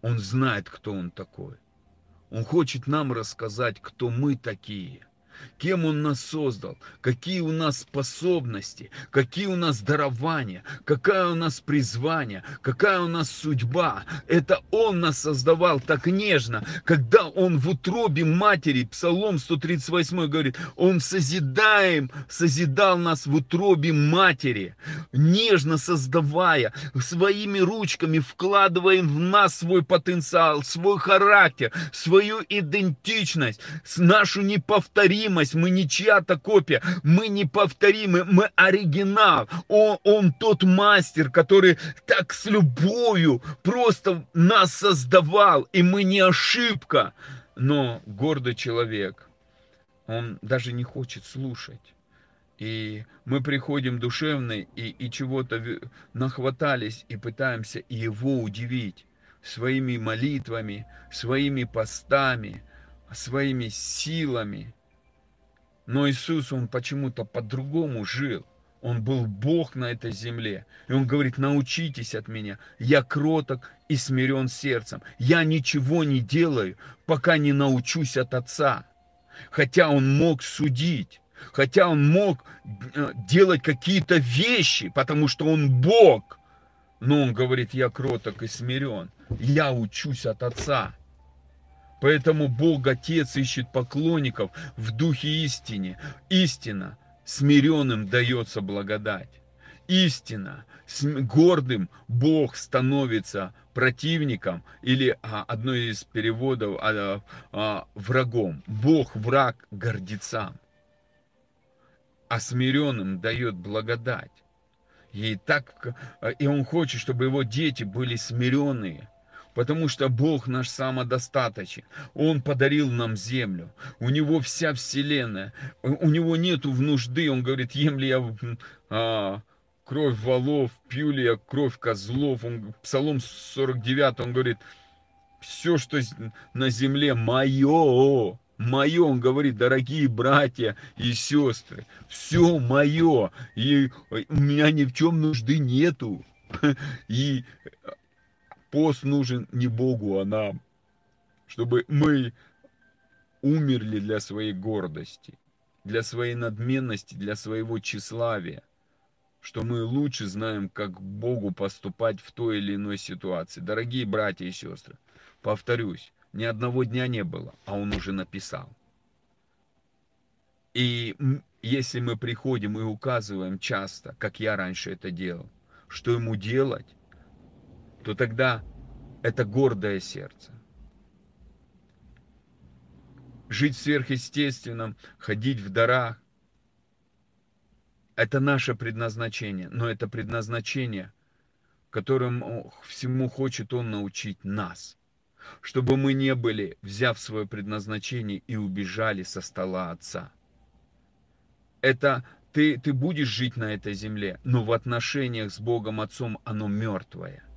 Он знает, кто он такой. Он хочет нам рассказать, кто мы такие – кем Он нас создал, какие у нас способности, какие у нас дарования, какая у нас призвание, какая у нас судьба. Это Он нас создавал так нежно, когда Он в утробе матери, Псалом 138 говорит, Он созидаем, созидал нас в утробе матери, нежно создавая, своими ручками вкладываем в нас свой потенциал, свой характер, свою идентичность, нашу неповторимость, неповторимость, мы не чья-то копия, мы неповторимы, мы оригинал. Он, он тот мастер, который так с любовью просто нас создавал, и мы не ошибка. Но гордый человек он даже не хочет слушать. И мы приходим душевно и, и чего-то нахватались и пытаемся его удивить своими молитвами, своими постами, своими силами. Но Иисус, Он почему-то по-другому жил. Он был Бог на этой земле. И Он говорит, научитесь от меня. Я кроток и смирен сердцем. Я ничего не делаю, пока не научусь от Отца. Хотя Он мог судить, хотя Он мог э, делать какие-то вещи, потому что Он Бог. Но Он говорит, я кроток и смирен. Я учусь от Отца. Поэтому Бог Отец ищет поклонников в духе истине. Истина смиренным дается благодать. Истина, гордым Бог становится противником или а, одно из переводов а, а, врагом. Бог враг гордецам, а смиренным дает благодать. И, так, и он хочет, чтобы его дети были смиренные, потому что Бог наш самодостаточен. Он подарил нам землю. У него вся вселенная. У него нету в нужды. Он говорит, ем ли я а, кровь волов, пью ли я кровь козлов. Он, Псалом 49, он говорит, все, что на земле, мое. Мое, он говорит, дорогие братья и сестры, все мое, и у меня ни в чем нужды нету. И Пост нужен не Богу, а нам, чтобы мы умерли для своей гордости, для своей надменности, для своего тщеславия, что мы лучше знаем, как Богу поступать в той или иной ситуации. Дорогие братья и сестры, повторюсь, ни одного дня не было, а Он уже написал. И если мы приходим и указываем часто, как я раньше это делал, что ему делать, то тогда это гордое сердце. Жить сверхъестественном, ходить в дарах, это наше предназначение, но это предназначение, которым всему хочет Он научить нас, чтобы мы не были, взяв свое предназначение и убежали со стола Отца. Это ты, ты будешь жить на этой земле, но в отношениях с Богом Отцом оно мертвое –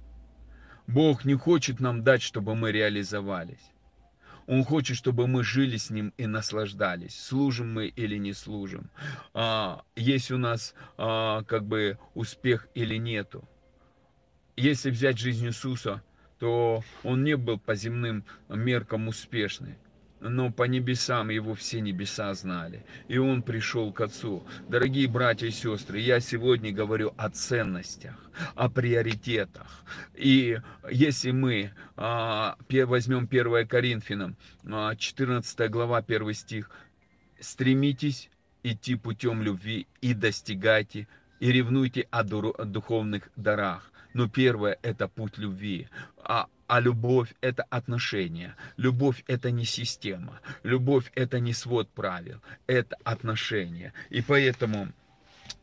Бог не хочет нам дать, чтобы мы реализовались. Он хочет, чтобы мы жили с Ним и наслаждались, служим мы или не служим, а, есть у нас а, как бы успех или нету. Если взять жизнь Иисуса, то Он не был по земным меркам успешный но по небесам его все небеса знали. И он пришел к Отцу. Дорогие братья и сестры, я сегодня говорю о ценностях, о приоритетах. И если мы а, возьмем 1 Коринфянам, 14 а, глава, 1 стих, «Стремитесь идти путем любви и достигайте, и ревнуйте о духовных дарах». Но первое – это путь любви. А а любовь – это отношения. Любовь – это не система. Любовь – это не свод правил. Это отношения. И поэтому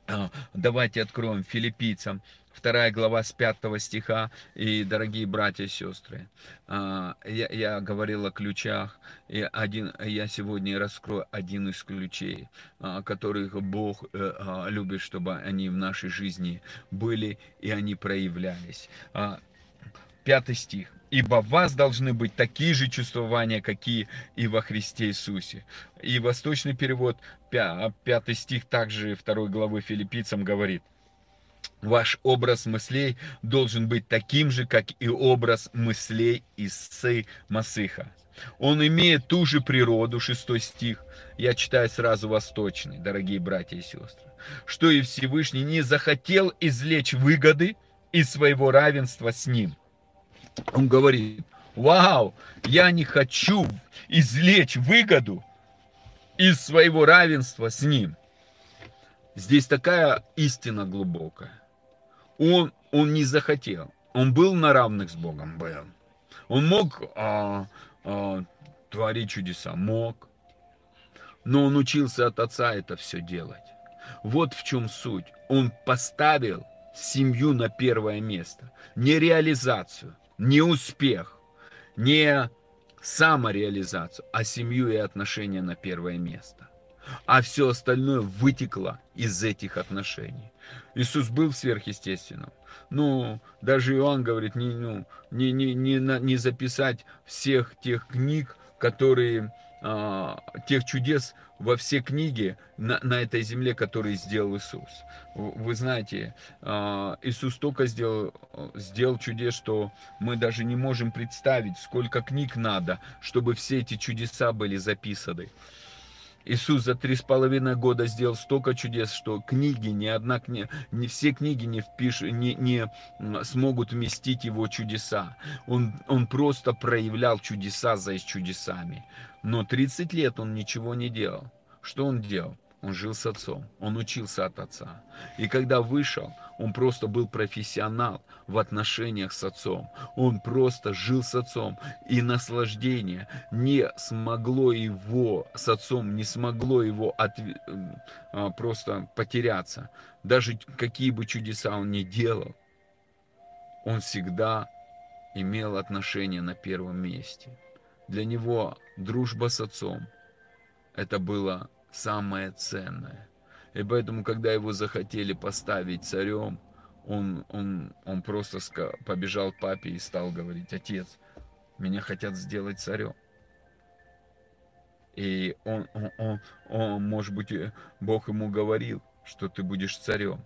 а, давайте откроем филиппийцам 2 глава с 5 стиха. И, дорогие братья и сестры, а, я, я говорил о ключах, и один, я сегодня раскрою один из ключей, а, которых Бог э, любит, чтобы они в нашей жизни были и они проявлялись пятый стих. «Ибо в вас должны быть такие же чувствования, какие и во Христе Иисусе». И восточный перевод, пятый стих также второй главы филиппийцам говорит, Ваш образ мыслей должен быть таким же, как и образ мыслей Иссы Масыха. Он имеет ту же природу, шестой стих. Я читаю сразу восточный, дорогие братья и сестры. Что и Всевышний не захотел извлечь выгоды из своего равенства с ним – он говорит, вау, я не хочу извлечь выгоду из своего равенства с ним. Здесь такая истина глубокая. Он, он не захотел. Он был на равных с Богом, был. Он мог а, а, творить чудеса, мог. Но он учился от отца это все делать. Вот в чем суть. Он поставил семью на первое место. Не реализацию, не успех, не самореализацию, а семью и отношения на первое место. а все остальное вытекло из этих отношений. Иисус был сверхъестественным. Ну, даже Иоанн говорит, не, ну, не, не, не, не записать всех тех книг, которые, тех чудес во все книги на, на этой земле, которые сделал Иисус. Вы знаете, а, Иисус только сделал, сделал чудес, что мы даже не можем представить, сколько книг надо, чтобы все эти чудеса были записаны. Иисус за три с половиной года сделал столько чудес, что книги, ни одна книга, не все книги не, впиш, не, не смогут вместить его чудеса. Он, он просто проявлял чудеса за чудесами. Но 30 лет он ничего не делал. Что он делал? Он жил с отцом, он учился от отца. И когда вышел, он просто был профессионал в отношениях с отцом. Он просто жил с отцом. И наслаждение не смогло его, с отцом не смогло его от, а, просто потеряться. Даже какие бы чудеса он ни делал, он всегда имел отношения на первом месте. Для него дружба с отцом – это было самое ценное. И поэтому, когда его захотели поставить царем, он, он, он просто побежал к папе и стал говорить, отец, меня хотят сделать царем. И он, он, он, он, может быть, Бог ему говорил, что ты будешь царем.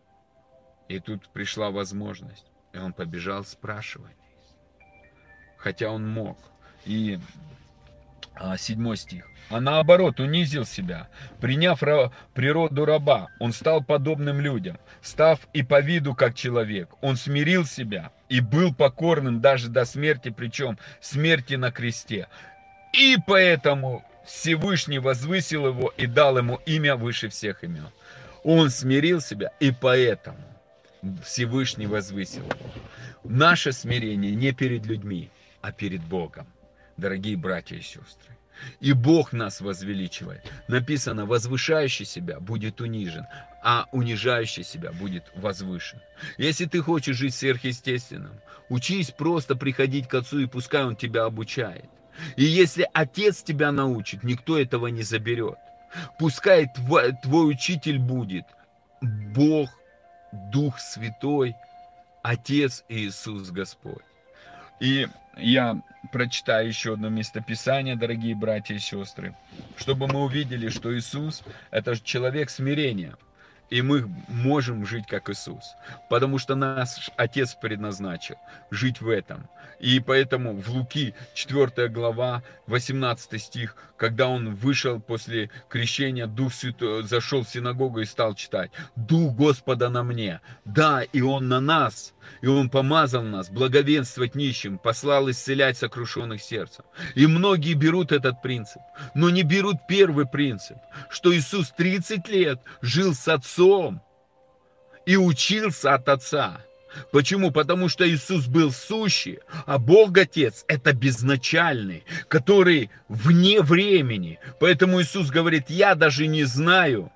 И тут пришла возможность, и он побежал спрашивать. Хотя он мог. И а, седьмой стих. А наоборот, унизил себя, приняв природу раба, он стал подобным людям, став и по виду как человек. Он смирил себя и был покорным даже до смерти, причем смерти на кресте. И поэтому Всевышний возвысил его и дал ему имя выше всех имен. Он смирил себя, и поэтому Всевышний возвысил его. Наше смирение не перед людьми, а перед Богом дорогие братья и сестры. И Бог нас возвеличивает. Написано, возвышающий себя будет унижен, а унижающий себя будет возвышен. Если ты хочешь жить сверхъестественным, учись просто приходить к Отцу, и пускай Он тебя обучает. И если Отец тебя научит, никто этого не заберет. Пускай твой, твой учитель будет Бог, Дух Святой, Отец Иисус Господь. И я прочитаю еще одно местописание, дорогие братья и сестры, чтобы мы увидели, что Иисус – это человек смирения – и мы можем жить как Иисус. Потому что наш Отец предназначил жить в этом. И поэтому в Луки 4 глава 18 стих, когда он вышел после крещения, Дух Святой зашел в синагогу и стал читать. Дух Господа на мне. Да, и Он на нас. И Он помазал нас благовенствовать нищим, послал исцелять сокрушенных сердцем. И многие берут этот принцип, но не берут первый принцип, что Иисус 30 лет жил с Отцом и учился от Отца. Почему? Потому что Иисус был сущий, а Бог Отец – это безначальный, который вне времени. Поэтому Иисус говорит, я даже не знаю,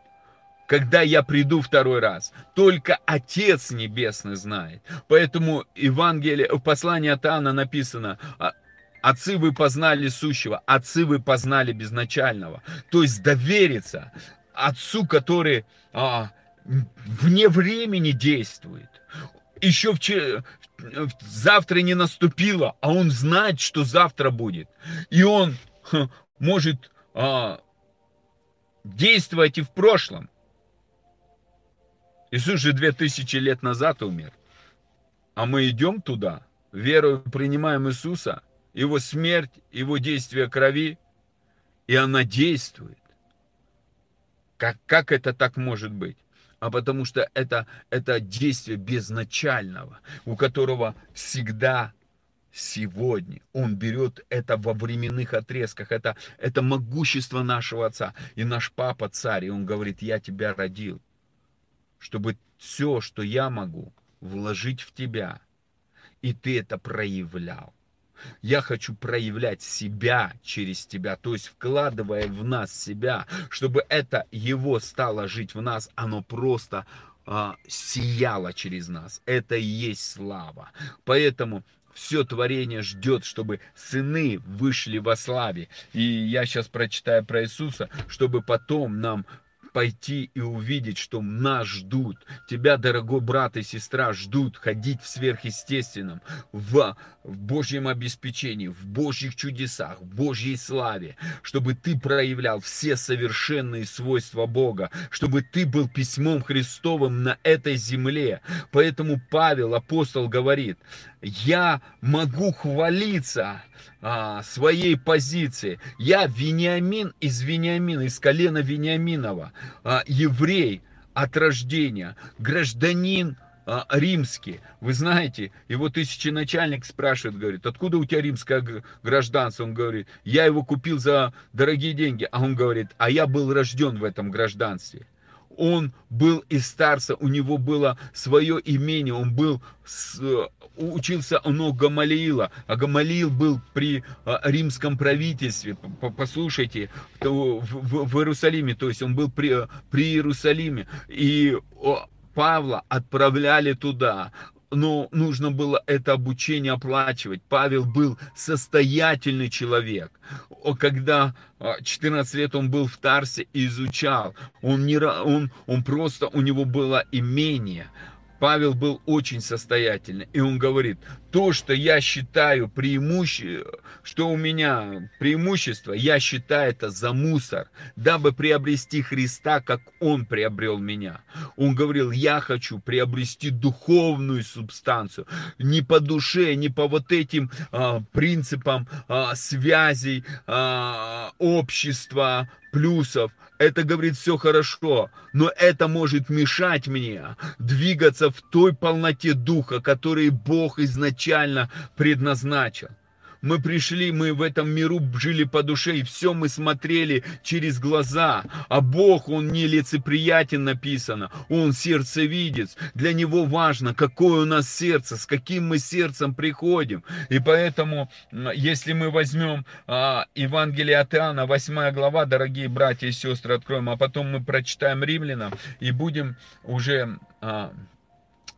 когда я приду второй раз. Только Отец Небесный знает. Поэтому Евангелие, в послании от Иоанна написано, «А, Отцы вы познали сущего, отцы вы познали безначального. То есть довериться Отцу, который а, вне времени действует. Еще вчера, завтра не наступило, а он знает, что завтра будет. И он ха, может а, действовать и в прошлом. Иисус же две тысячи лет назад умер. А мы идем туда, верою принимаем Иисуса, Его смерть, Его действие крови, и она действует. Как, как это так может быть? а потому что это, это действие безначального, у которого всегда сегодня. Он берет это во временных отрезках. Это, это могущество нашего Отца. И наш Папа Царь, и Он говорит, я тебя родил чтобы все, что я могу, вложить в тебя, и ты это проявлял. Я хочу проявлять себя через тебя, то есть вкладывая в нас себя, чтобы это его стало жить в нас, оно просто а, сияло через нас. Это и есть слава. Поэтому все творение ждет, чтобы сыны вышли во славе. И я сейчас прочитаю про Иисуса, чтобы потом нам пойти и увидеть, что нас ждут. Тебя, дорогой брат и сестра, ждут ходить в сверхъестественном, в, в Божьем обеспечении, в Божьих чудесах, в Божьей славе, чтобы ты проявлял все совершенные свойства Бога, чтобы ты был письмом Христовым на этой земле. Поэтому Павел, апостол, говорит, я могу хвалиться а, своей позиции. Я Вениамин из Вениамина, из колена Вениаминова, а, еврей от рождения, гражданин а, римский. Вы знаете, его тысяченачальник спрашивает, говорит, откуда у тебя римское гражданство? Он говорит, я его купил за дорогие деньги. А он говорит, а я был рожден в этом гражданстве он был из старца, у него было свое имение, он был, учился у Гамалиила, а Гамалиил был при а, римском правительстве, послушайте, в, в, в Иерусалиме, то есть он был при, при Иерусалиме, и Павла отправляли туда, но нужно было это обучение оплачивать. Павел был состоятельный человек. Когда 14 а, лет он был в Тарсе и изучал, он, не, он, он просто, у него было имение, Павел был очень состоятельный, и он говорит, то, что я считаю преимуществом, что у меня преимущество, я считаю это за мусор, дабы приобрести Христа, как Он приобрел меня. Он говорил, я хочу приобрести духовную субстанцию, не по душе, не по вот этим а, принципам а, связей, а, общества, плюсов, это говорит все хорошо, но это может мешать мне двигаться в той полноте духа, который Бог изначально предназначил. Мы пришли, мы в этом миру жили по душе, и все мы смотрели через глаза. А Бог, Он не лицеприятен написано, Он сердцевидец. Для Него важно, какое у нас сердце, с каким мы сердцем приходим. И поэтому, если мы возьмем а, Евангелие от Иоанна, 8 глава, дорогие братья и сестры, откроем, а потом мы прочитаем римлянам и будем уже... А,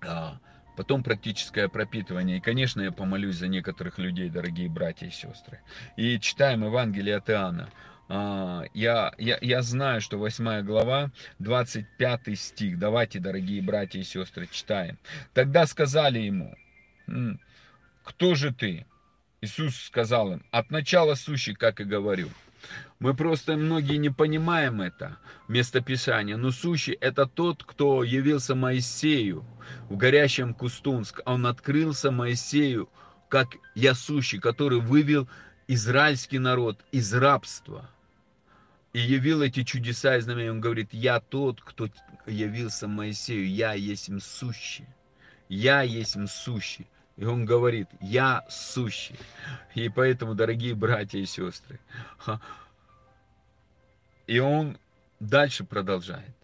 а, потом практическое пропитывание. И, конечно, я помолюсь за некоторых людей, дорогие братья и сестры. И читаем Евангелие от Иоанна. А, я, я, я знаю, что 8 глава, 25 стих. Давайте, дорогие братья и сестры, читаем. Тогда сказали ему, кто же ты? Иисус сказал им, от начала сущий, как и говорю. Мы просто многие не понимаем это местописание. Но сущий это тот, кто явился Моисею в горящем Кустунск. Он открылся Моисею, как я сущий, который вывел израильский народ из рабства. И явил эти чудеса и знамения. Он говорит, я тот, кто явился Моисею, я есть сущий. Я есть сущий. И он говорит, я сущий. И поэтому, дорогие братья и сестры, и он дальше продолжает.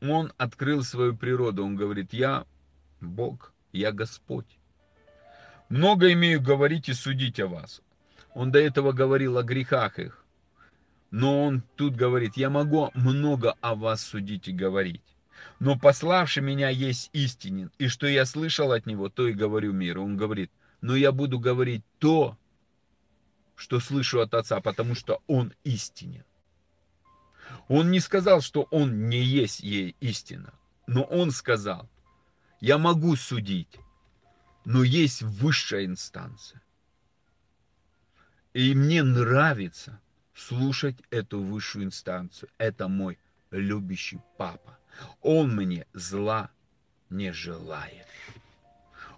Он открыл свою природу. Он говорит, я Бог, я Господь. Много имею говорить и судить о вас. Он до этого говорил о грехах их. Но он тут говорит, я могу много о вас судить и говорить. Но пославший меня есть истинен, и что я слышал от него, то и говорю миру. Он говорит, но я буду говорить то, что слышу от Отца, потому что Он истинен. Он не сказал, что он не есть ей истина, но он сказал, я могу судить, но есть высшая инстанция. И мне нравится слушать эту высшую инстанцию. Это мой любящий папа. Он мне зла не желает.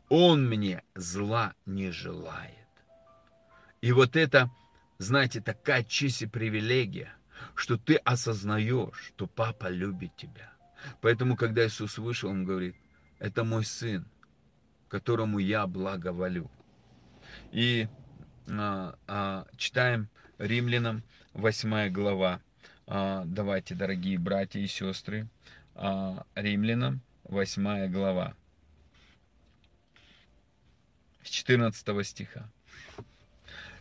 Он мне зла не желает. И вот это, знаете, такая честь и привилегия, что ты осознаешь, что папа любит тебя. Поэтому, когда Иисус вышел, он говорит, это мой сын, которому я благоволю. И а, а, читаем Римлянам 8 глава. А, давайте, дорогие братья и сестры, а, Римлянам 8 глава. С 14 стиха.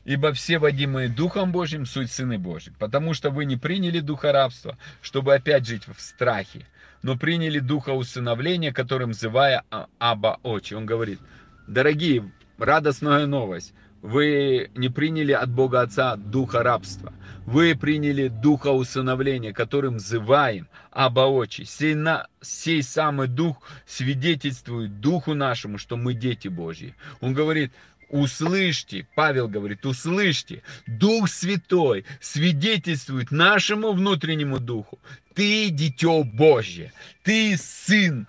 Ибо все водимые Духом Божьим суть сыны Божьи, потому что вы не приняли духа рабства, чтобы опять жить в страхе, но приняли духа усыновления, которым взывая Аба Очи. Он говорит, дорогие, радостная новость. Вы не приняли от Бога Отца духа рабства. Вы приняли духа усыновления, которым взываем Аба Очи. Сей, на, сей самый дух свидетельствует духу нашему, что мы дети Божьи. Он говорит, услышьте, Павел говорит, услышьте, Дух Святой свидетельствует нашему внутреннему духу. Ты дитё Божье, ты сын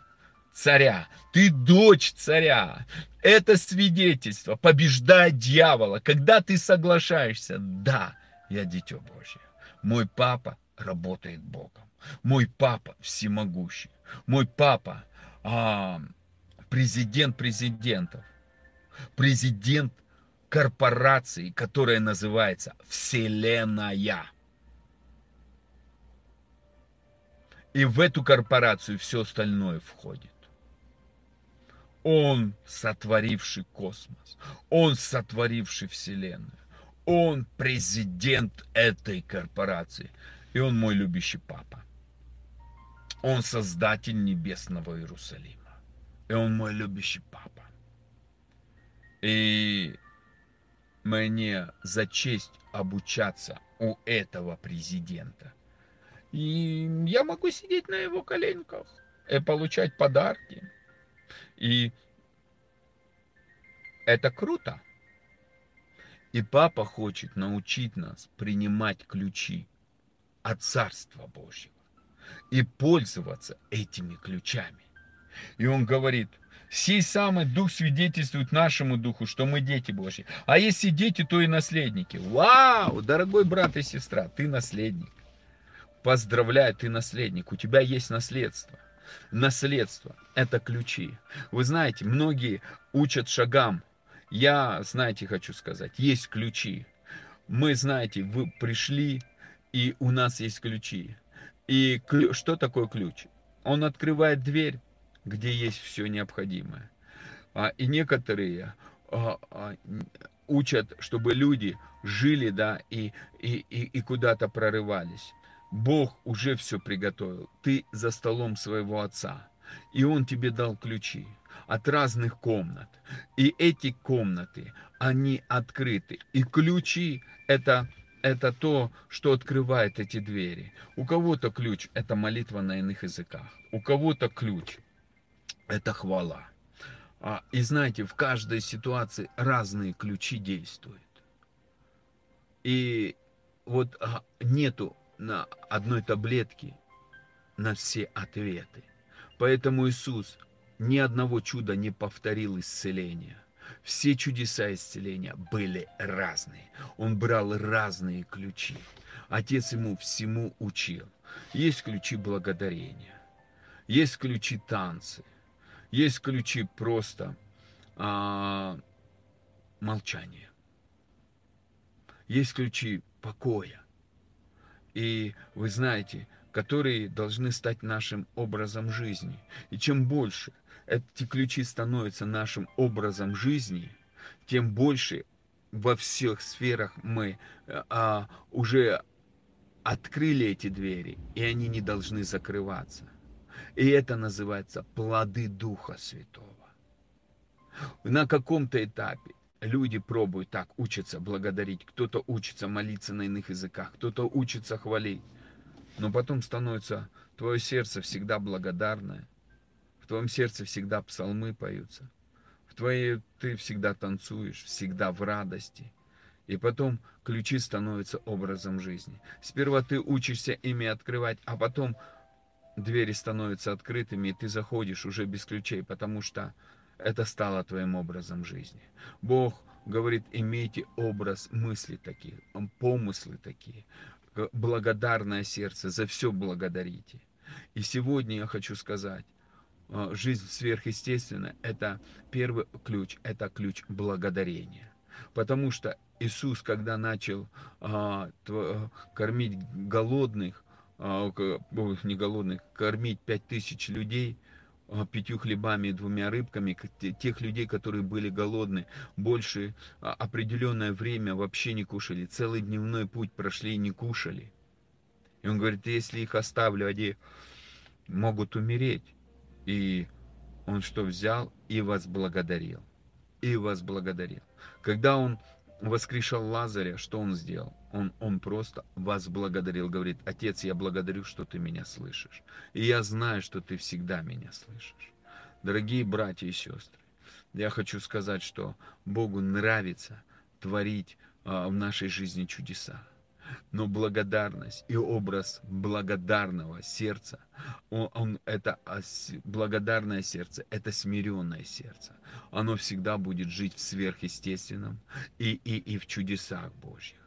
царя, ты дочь царя. Это свидетельство побеждает дьявола, когда ты соглашаешься, да, я дитё Божье. Мой папа работает Богом. Мой папа всемогущий. Мой папа а, президент президентов. Президент корпорации, которая называется Вселенная. И в эту корпорацию все остальное входит. Он, сотворивший космос, он, сотворивший Вселенную, он президент этой корпорации, и он мой любящий папа. Он создатель небесного Иерусалима, и он мой любящий папа. И мне за честь обучаться у этого президента. И я могу сидеть на его коленках и получать подарки. И это круто. И папа хочет научить нас принимать ключи от Царства Божьего и пользоваться этими ключами. И он говорит, сей самый Дух свидетельствует нашему Духу, что мы дети Божьи. А если дети, то и наследники. Вау, дорогой брат и сестра, ты наследник. Поздравляю, ты наследник, у тебя есть наследство. Наследство – это ключи. Вы знаете, многие учат шагам. Я, знаете, хочу сказать, есть ключи. Мы, знаете, вы пришли, и у нас есть ключи. И клю... что такое ключ? Он открывает дверь, где есть все необходимое. А, и некоторые а, а, учат, чтобы люди жили, да, и, и, и, и куда-то прорывались. Бог уже все приготовил. Ты за столом своего отца. И он тебе дал ключи от разных комнат. И эти комнаты, они открыты. И ключи это, это то, что открывает эти двери. У кого-то ключ это молитва на иных языках. У кого-то ключ это хвала. А, и знаете, в каждой ситуации разные ключи действуют. И вот а, нету на одной таблетке на все ответы. Поэтому Иисус ни одного чуда не повторил исцеления. Все чудеса исцеления были разные. Он брал разные ключи. Отец ему всему учил. Есть ключи благодарения, есть ключи танцы, есть ключи просто а, молчания, есть ключи покоя, и вы знаете, которые должны стать нашим образом жизни. И чем больше эти ключи становятся нашим образом жизни, тем больше во всех сферах мы а, уже открыли эти двери, и они не должны закрываться. И это называется плоды Духа Святого. На каком-то этапе люди пробуют так, учатся благодарить, кто-то учится молиться на иных языках, кто-то учится хвалить. Но потом становится твое сердце всегда благодарное, в твоем сердце всегда псалмы поются, в твоей ты всегда танцуешь, всегда в радости. И потом ключи становятся образом жизни. Сперва ты учишься ими открывать, а потом двери становятся открытыми, и ты заходишь уже без ключей, потому что это стало твоим образом жизни. Бог говорит, имейте образ мысли такие, помыслы такие, благодарное сердце, за все благодарите. И сегодня я хочу сказать, э, жизнь сверхъестественная – это первый ключ, это ключ благодарения. Потому что Иисус, когда начал а, кормить голодных, а, не голодных, кормить пять тысяч людей – а, пятью хлебами и двумя рыбками, тех людей, которые были голодны, больше а, определенное время вообще не кушали, целый дневной путь прошли и не кушали. И он говорит, если их оставлю, они могут умереть. И он что взял и возблагодарил. и возблагодарил. Когда он воскрешал Лазаря, что он сделал? Он, он просто возблагодарил, говорит, Отец, я благодарю, что ты меня слышишь. И я знаю, что ты всегда меня слышишь. Дорогие братья и сестры, я хочу сказать, что Богу нравится творить а, в нашей жизни чудеса. Но благодарность и образ благодарного сердца, он, он, это благодарное сердце, это смиренное сердце. Оно всегда будет жить в сверхъестественном и, и, и в чудесах Божьих.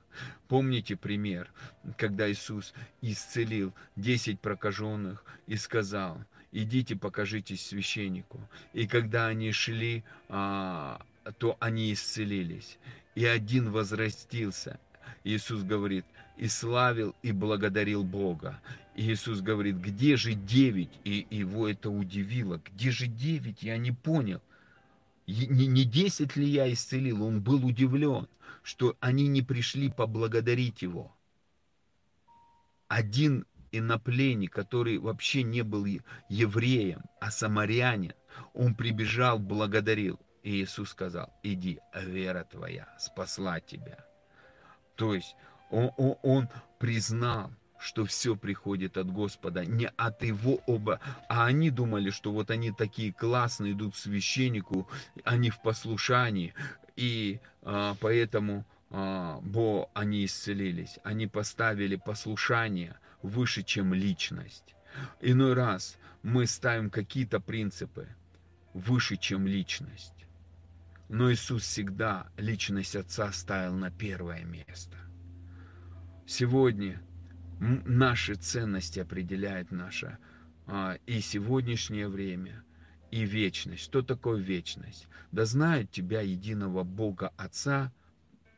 Помните пример, когда Иисус исцелил 10 прокаженных и сказал, идите покажитесь священнику. И когда они шли, а, то они исцелились. И один возрастился. Иисус говорит, и славил, и благодарил Бога. Иисус говорит, где же девять? И его это удивило. Где же девять? Я не понял. Не, не десять ли я исцелил? Он был удивлен, что они не пришли поблагодарить его. Один инопленник, который вообще не был евреем, а самарянин, он прибежал, благодарил. И Иисус сказал, иди, вера твоя спасла тебя. То есть он, он, он признал, что все приходит от Господа, не от его оба. А они думали, что вот они такие классные, идут к священнику, они в послушании, и а, поэтому а, бо они исцелились. Они поставили послушание выше, чем личность. Иной раз мы ставим какие-то принципы выше, чем личность. Но Иисус всегда личность Отца ставил на первое место. Сегодня наши ценности определяют наше а, и сегодняшнее время, и вечность. Что такое вечность? Да знают тебя единого Бога Отца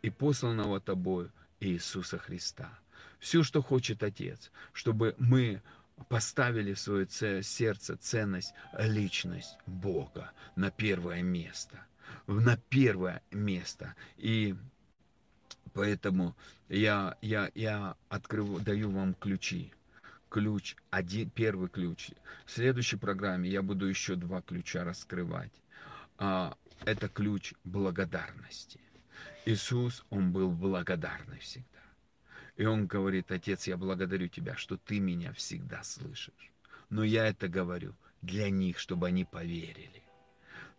и посланного тобою Иисуса Христа. Все, что хочет Отец, чтобы мы поставили в свое сердце ценность, личность Бога на первое место – на первое место. И поэтому я, я, я открываю, даю вам ключи. Ключ, один, первый ключ. В следующей программе я буду еще два ключа раскрывать. А, это ключ благодарности. Иисус, Он был благодарный всегда. И Он говорит, Отец, я благодарю Тебя, что Ты меня всегда слышишь. Но я это говорю для них, чтобы они поверили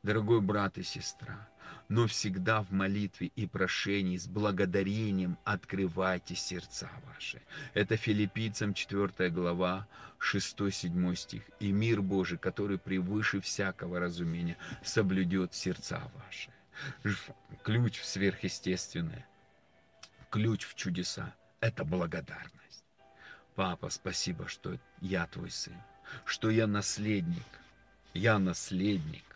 дорогой брат и сестра, но всегда в молитве и прошении с благодарением открывайте сердца ваши. Это филиппийцам 4 глава, 6-7 стих. «И мир Божий, который превыше всякого разумения, соблюдет сердца ваши». Ключ в сверхъестественное, ключ в чудеса – это благодарность. Папа, спасибо, что я твой сын, что я наследник, я наследник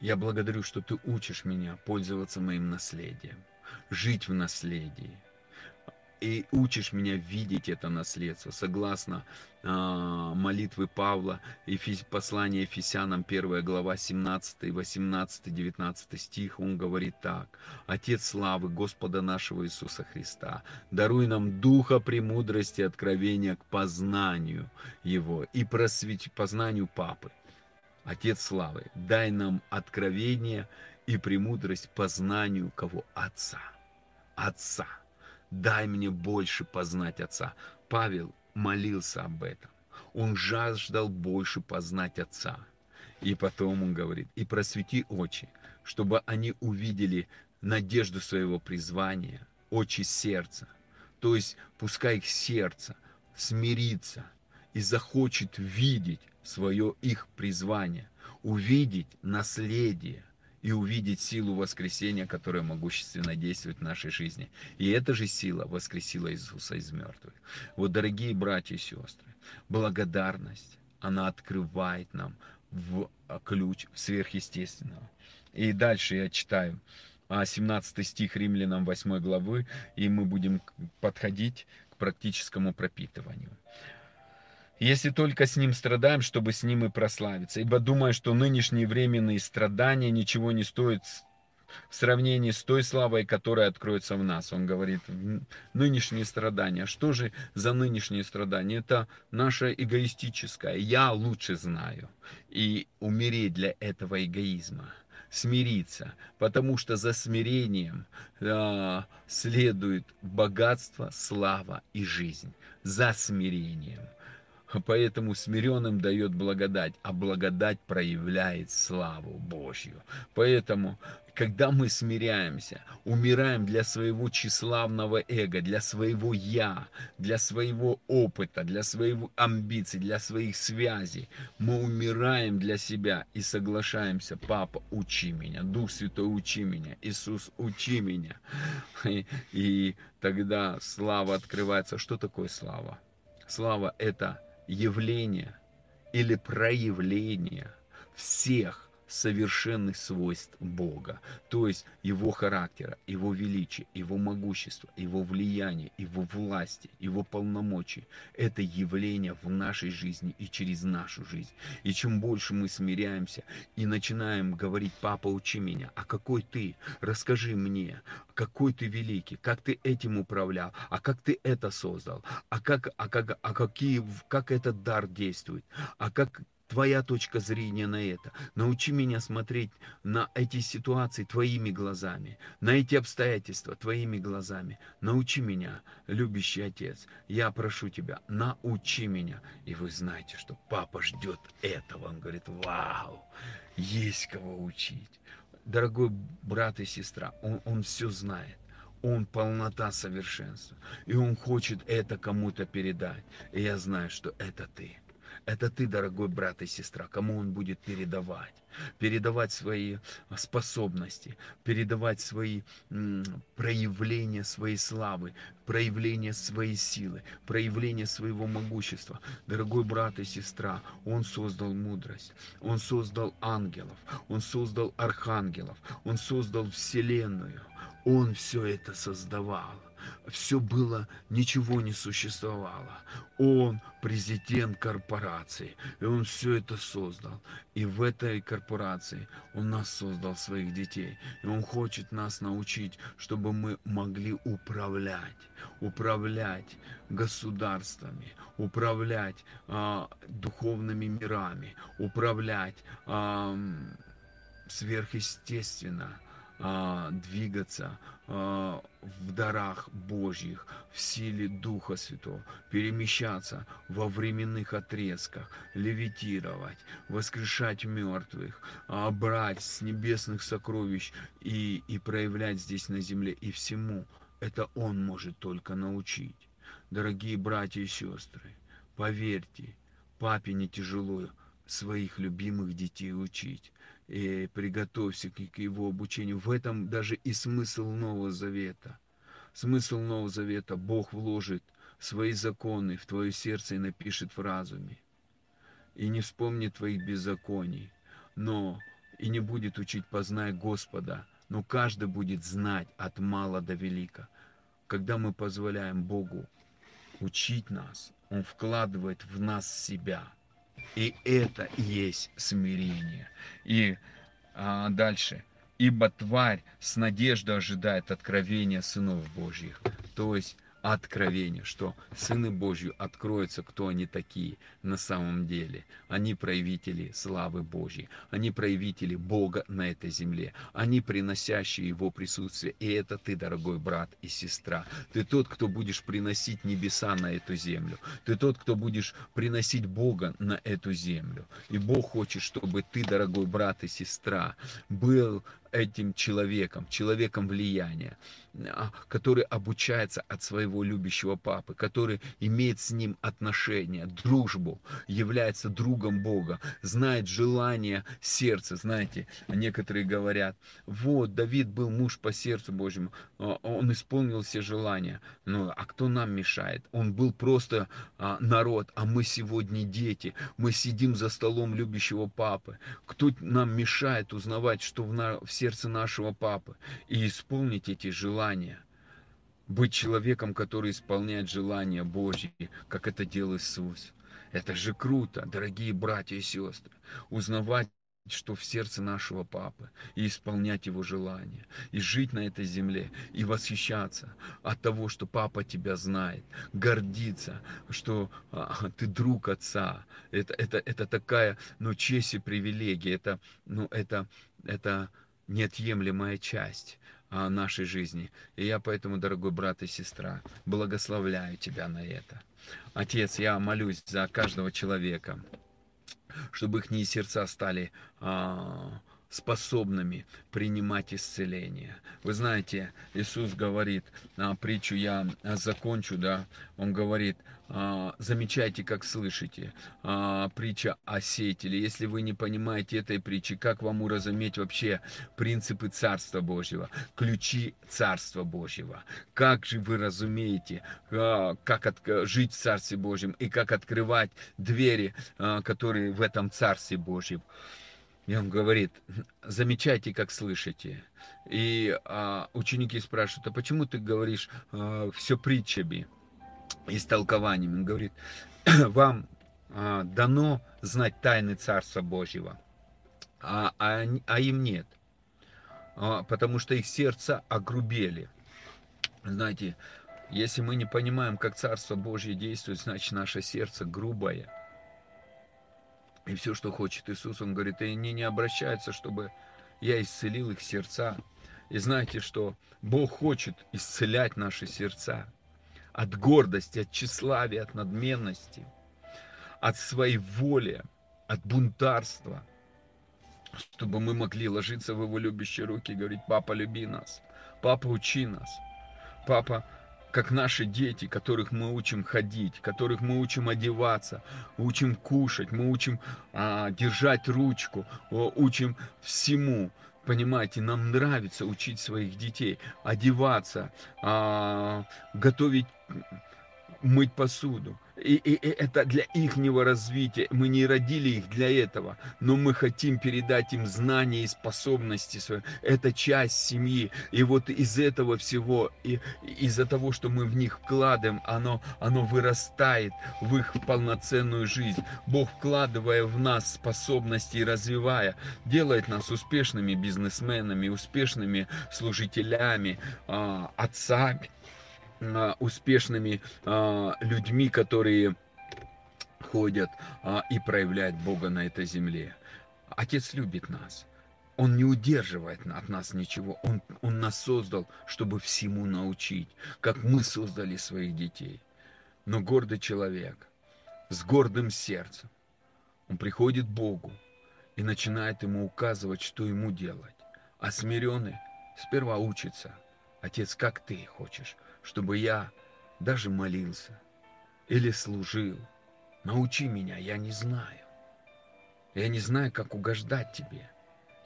я благодарю, что ты учишь меня пользоваться моим наследием, жить в наследии. И учишь меня видеть это наследство. Согласно э, молитвы Павла, Ефис, послание Ефесянам, 1 глава, 17, 18, 19 стих, он говорит так. «Отец славы Господа нашего Иисуса Христа, даруй нам духа премудрости, откровения к познанию Его и просвет... познанию Папы, Отец славы, дай нам откровение и премудрость познанию кого? Отца. Отца. Дай мне больше познать Отца. Павел молился об этом. Он жаждал больше познать Отца. И потом он говорит, и просвети очи, чтобы они увидели надежду своего призвания, очи сердца. То есть пускай их сердце смирится и захочет видеть свое их призвание, увидеть наследие и увидеть силу воскресения, которая могущественно действует в нашей жизни. И эта же сила воскресила Иисуса из мертвых. Вот, дорогие братья и сестры, благодарность, она открывает нам в а, ключ сверхъестественного. И дальше я читаю 17 а, стих Римлянам 8 главы, и мы будем подходить к практическому пропитыванию если только с ним страдаем, чтобы с ним и прославиться. Ибо думаю, что нынешние временные страдания ничего не стоят в сравнении с той славой, которая откроется в нас. Он говорит, нынешние страдания. Что же за нынешние страдания? Это наше эгоистическое. Я лучше знаю. И умереть для этого эгоизма. смириться, потому что за смирением э, следует богатство, слава и жизнь. За смирением. Поэтому смиренным дает благодать, а благодать проявляет славу Божью. Поэтому когда мы смиряемся, умираем для своего тщеславного эго, для своего «я», для своего опыта, для своего амбиций, для своих связей, мы умираем для себя и соглашаемся, Папа, учи меня, Дух Святой, учи меня, Иисус, учи меня. И, и тогда слава открывается. Что такое слава? Слава – это явление или проявление всех совершенных свойств Бога, то есть Его характера, Его величия, Его могущества, Его влияния, Его власти, Его полномочий. Это явление в нашей жизни и через нашу жизнь. И чем больше мы смиряемся и начинаем говорить, папа, учи меня, а какой ты, расскажи мне, какой ты великий, как ты этим управлял, а как ты это создал, а как, а как, а какие, как этот дар действует, а как твоя точка зрения на это. Научи меня смотреть на эти ситуации твоими глазами, на эти обстоятельства твоими глазами. Научи меня, любящий отец. Я прошу тебя, научи меня. И вы знаете, что папа ждет этого. Он говорит, вау, есть кого учить. Дорогой брат и сестра, он, он все знает. Он полнота совершенства. И Он хочет это кому-то передать. И я знаю, что это ты. Это ты, дорогой брат и сестра, кому он будет передавать. Передавать свои способности, передавать свои проявления своей славы, проявления своей силы, проявления своего могущества. Дорогой брат и сестра, Он создал мудрость, Он создал ангелов, Он создал архангелов, Он создал Вселенную. Он все это создавал все было, ничего не существовало. Он президент корпорации, и он все это создал. И в этой корпорации он нас создал, своих детей. И он хочет нас научить, чтобы мы могли управлять, управлять государствами, управлять а, духовными мирами, управлять а, сверхъестественно, а, двигаться в дарах Божьих, в силе Духа Святого, перемещаться во временных отрезках, левитировать, воскрешать мертвых, а, брать с небесных сокровищ и, и проявлять здесь на земле. И всему это Он может только научить. Дорогие братья и сестры, поверьте, папе не тяжело своих любимых детей учить и приготовься к его обучению. В этом даже и смысл Нового Завета. Смысл Нового Завета Бог вложит свои законы в твое сердце и напишет в разуме. И не вспомнит твоих беззаконий, но и не будет учить познай Господа, но каждый будет знать от мала до велика. Когда мы позволяем Богу учить нас, Он вкладывает в нас себя – и это есть смирение. И а, дальше. Ибо тварь с надеждой ожидает откровения сынов Божьих. То есть откровение, что сыны Божьи откроются, кто они такие на самом деле. Они проявители славы Божьей, они проявители Бога на этой земле, они приносящие Его присутствие. И это ты, дорогой брат и сестра. Ты тот, кто будешь приносить небеса на эту землю. Ты тот, кто будешь приносить Бога на эту землю. И Бог хочет, чтобы ты, дорогой брат и сестра, был этим человеком, человеком влияния, а, который обучается от своего любящего папы, который имеет с ним отношения, дружбу, является другом Бога, знает желание сердца. Знаете, некоторые говорят, вот, Давид был муж по сердцу Божьему, а, он исполнил все желания. Ну, а кто нам мешает? Он был просто а, народ, а мы сегодня дети. Мы сидим за столом любящего папы. Кто нам мешает узнавать, что в, на, в сердце нашего папы и исполнить эти желания. Быть человеком, который исполняет желания Божьи, как это делал Иисус. Это же круто, дорогие братья и сестры. Узнавать что в сердце нашего папы, и исполнять его желания, и жить на этой земле, и восхищаться от того, что папа тебя знает, гордиться, что а, ты друг отца. Это, это, это такая, ну, честь и привилегия, это, ну, это, это неотъемлемая часть а, нашей жизни. И я поэтому, дорогой брат и сестра, благословляю тебя на это. Отец, я молюсь за каждого человека, чтобы их сердца стали а, способными принимать исцеление. Вы знаете, Иисус говорит, а, притчу я закончу, да, Он говорит, а, замечайте, как слышите, а, притча о сеятеле. Если вы не понимаете этой притчи, как вам уразуметь вообще принципы Царства Божьего, ключи Царства Божьего? Как же вы разумеете, как от, жить в Царстве Божьем и как открывать двери, которые в этом Царстве Божьем? И он говорит, замечайте, как слышите. И а, ученики спрашивают, а почему ты говоришь а, все притчами и толкованиями? Он говорит, вам а, дано знать тайны Царства Божьего, а, а, а им нет. А, потому что их сердца огрубели. Знаете, если мы не понимаем, как Царство Божье действует, значит наше сердце грубое – и все, что хочет Иисус, Он говорит, и они не обращаются, чтобы я исцелил их сердца. И знаете, что Бог хочет исцелять наши сердца от гордости, от тщеславия, от надменности, от своей воли, от бунтарства, чтобы мы могли ложиться в Его любящие руки и говорить, папа, люби нас, папа, учи нас, папа, как наши дети, которых мы учим ходить, которых мы учим одеваться, учим кушать, мы учим а, держать ручку, учим всему. Понимаете, нам нравится учить своих детей одеваться, а, готовить, мыть посуду. И, и, и это для ихнего развития. Мы не родили их для этого, но мы хотим передать им знания и способности свои. Это часть семьи. И вот из этого всего, и из-за того, что мы в них вкладываем, оно, оно вырастает в их полноценную жизнь. Бог, вкладывая в нас способности и развивая, делает нас успешными бизнесменами, успешными служителями, а, отцами успешными а, людьми, которые ходят а, и проявляют Бога на этой земле. Отец любит нас. Он не удерживает от нас ничего. Он, он нас создал, чтобы всему научить, как мы создали своих детей. Но гордый человек с гордым сердцем, он приходит к Богу и начинает ему указывать, что ему делать. А смиренный сперва учится. Отец, как ты хочешь? Чтобы я даже молился или служил. Научи меня, я не знаю. Я не знаю, как угождать тебе.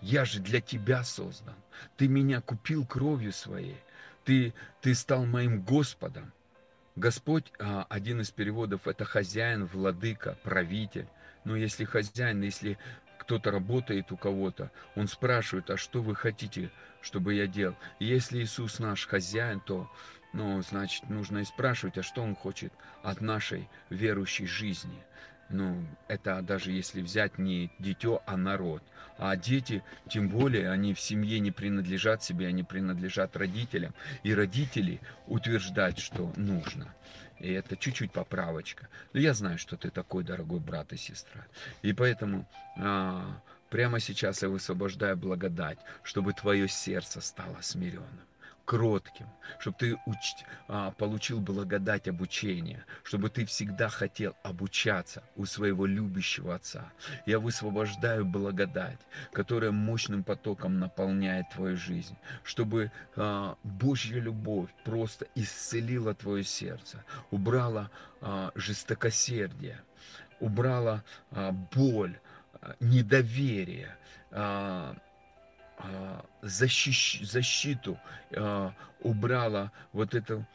Я же для тебя создан. Ты меня купил кровью своей. Ты, ты стал моим Господом. Господь, а, один из переводов, это хозяин, владыка, правитель. Но если хозяин, если кто-то работает у кого-то, он спрашивает, а что вы хотите, чтобы я делал? И если Иисус наш хозяин, то ну, значит, нужно и спрашивать, а что он хочет от нашей верующей жизни. Ну, это даже если взять не дитё, а народ. А дети, тем более, они в семье не принадлежат себе, они принадлежат родителям. И родители утверждать, что нужно. И это чуть-чуть поправочка. Но я знаю, что ты такой, дорогой брат и сестра. И поэтому а, прямо сейчас я высвобождаю благодать, чтобы твое сердце стало смиренным кротким, чтобы ты уч... а, получил благодать обучения, чтобы ты всегда хотел обучаться у своего любящего Отца. Я высвобождаю благодать, которая мощным потоком наполняет твою жизнь, чтобы а, Божья любовь просто исцелила твое сердце, убрала а, жестокосердие, убрала а, боль, а, недоверие, а, защищ, защиту, а, убрала вот это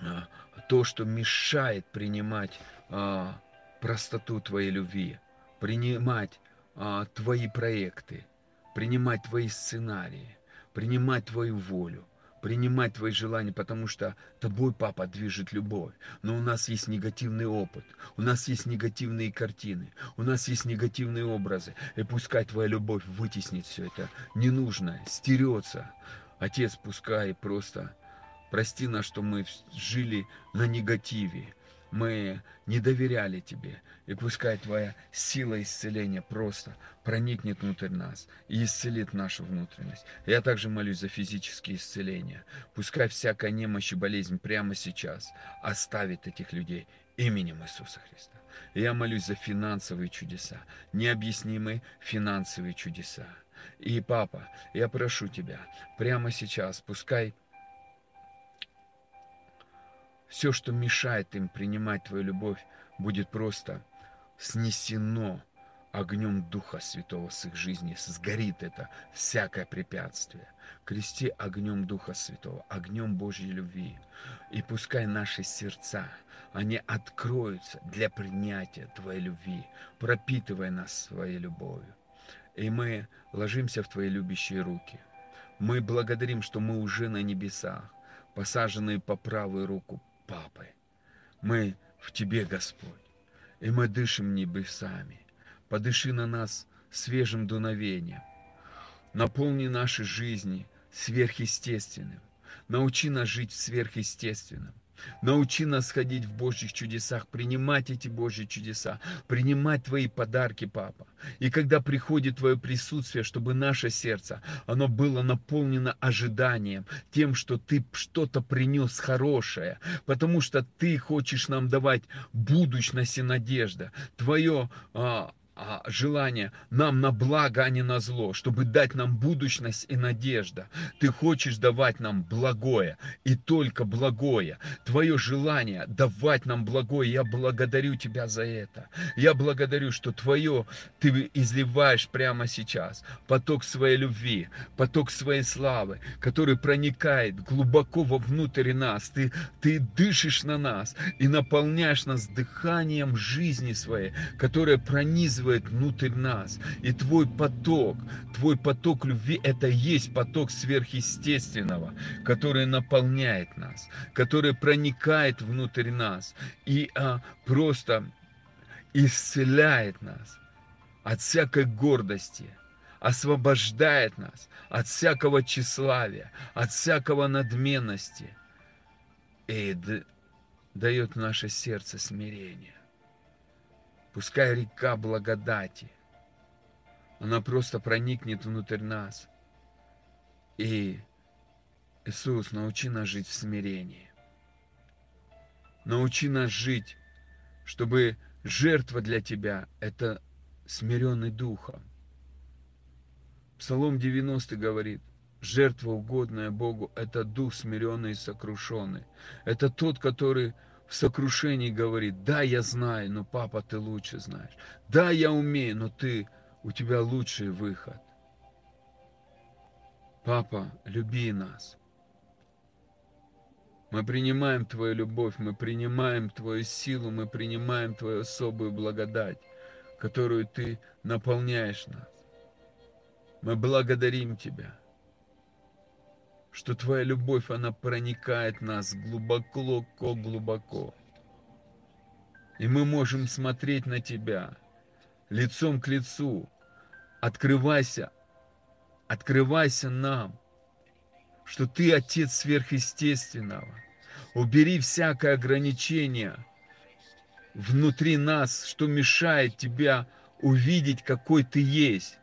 а, то, что мешает принимать простоту твоей любви, принимать твои проекты, принимать твои сценарии, принимать твою волю, принимать Твои желания, потому что Тобой, Папа, движет любовь. Но у нас есть негативный опыт, у нас есть негативные картины, у нас есть негативные образы. И пускай Твоя любовь вытеснит все это ненужное, стерется. Отец, пускай просто прости нас, что мы жили на негативе, мы не доверяли Тебе. И пускай Твоя сила исцеления просто проникнет внутрь нас и исцелит нашу внутренность. Я также молюсь за физические исцеления. Пускай всякая немощь и болезнь прямо сейчас оставит этих людей именем Иисуса Христа. Я молюсь за финансовые чудеса, необъяснимые финансовые чудеса. И, папа, я прошу тебя, прямо сейчас, пускай все, что мешает им принимать Твою любовь, будет просто снесено огнем Духа Святого с их жизни. Сгорит это всякое препятствие. Крести огнем Духа Святого, огнем Божьей любви. И пускай наши сердца, они откроются для принятия Твоей любви, пропитывая нас своей любовью. И мы ложимся в Твои любящие руки. Мы благодарим, что мы уже на небесах, посаженные по правую руку Папы. Мы в Тебе, Господь, и мы дышим небесами. Подыши на нас свежим дуновением. Наполни наши жизни сверхъестественным. Научи нас жить в сверхъестественном. Научи нас ходить в Божьих чудесах, принимать эти Божьи чудеса, принимать Твои подарки, Папа. И когда приходит Твое присутствие, чтобы наше сердце, оно было наполнено ожиданием, тем, что Ты что-то принес хорошее, потому что Ты хочешь нам давать будущность и надежда. Твое а, а, желание нам на благо, а не на зло, чтобы дать нам будущность и надежда. Ты хочешь давать нам благое и только благое. Твое желание давать нам благое, я благодарю Тебя за это. Я благодарю, что Твое Ты изливаешь прямо сейчас. Поток своей любви, поток своей славы, который проникает глубоко вовнутрь нас. Ты, ты дышишь на нас и наполняешь нас дыханием жизни своей, которая пронизывает вкладывает внутрь нас. И твой поток, твой поток любви, это есть поток сверхъестественного, который наполняет нас, который проникает внутрь нас и а, просто исцеляет нас от всякой гордости, освобождает нас от всякого тщеславия, от всякого надменности и дает наше сердце смирение. Пускай река благодати, она просто проникнет внутрь нас. И Иисус, научи нас жить в смирении. Научи нас жить, чтобы жертва для Тебя – это смиренный духом. Псалом 90 говорит, жертва угодная Богу – это дух смиренный и сокрушенный. Это тот, который в сокрушении говорит, да, я знаю, но папа, ты лучше знаешь. Да, я умею, но ты, у тебя лучший выход. Папа, люби нас. Мы принимаем Твою любовь, мы принимаем Твою силу, мы принимаем Твою особую благодать, которую Ты наполняешь нас. Мы благодарим Тебя что Твоя любовь, она проникает нас глубоко-глубоко. И мы можем смотреть на Тебя лицом к лицу. Открывайся, открывайся нам, что Ты Отец сверхъестественного. Убери всякое ограничение внутри нас, что мешает Тебя увидеть, какой Ты есть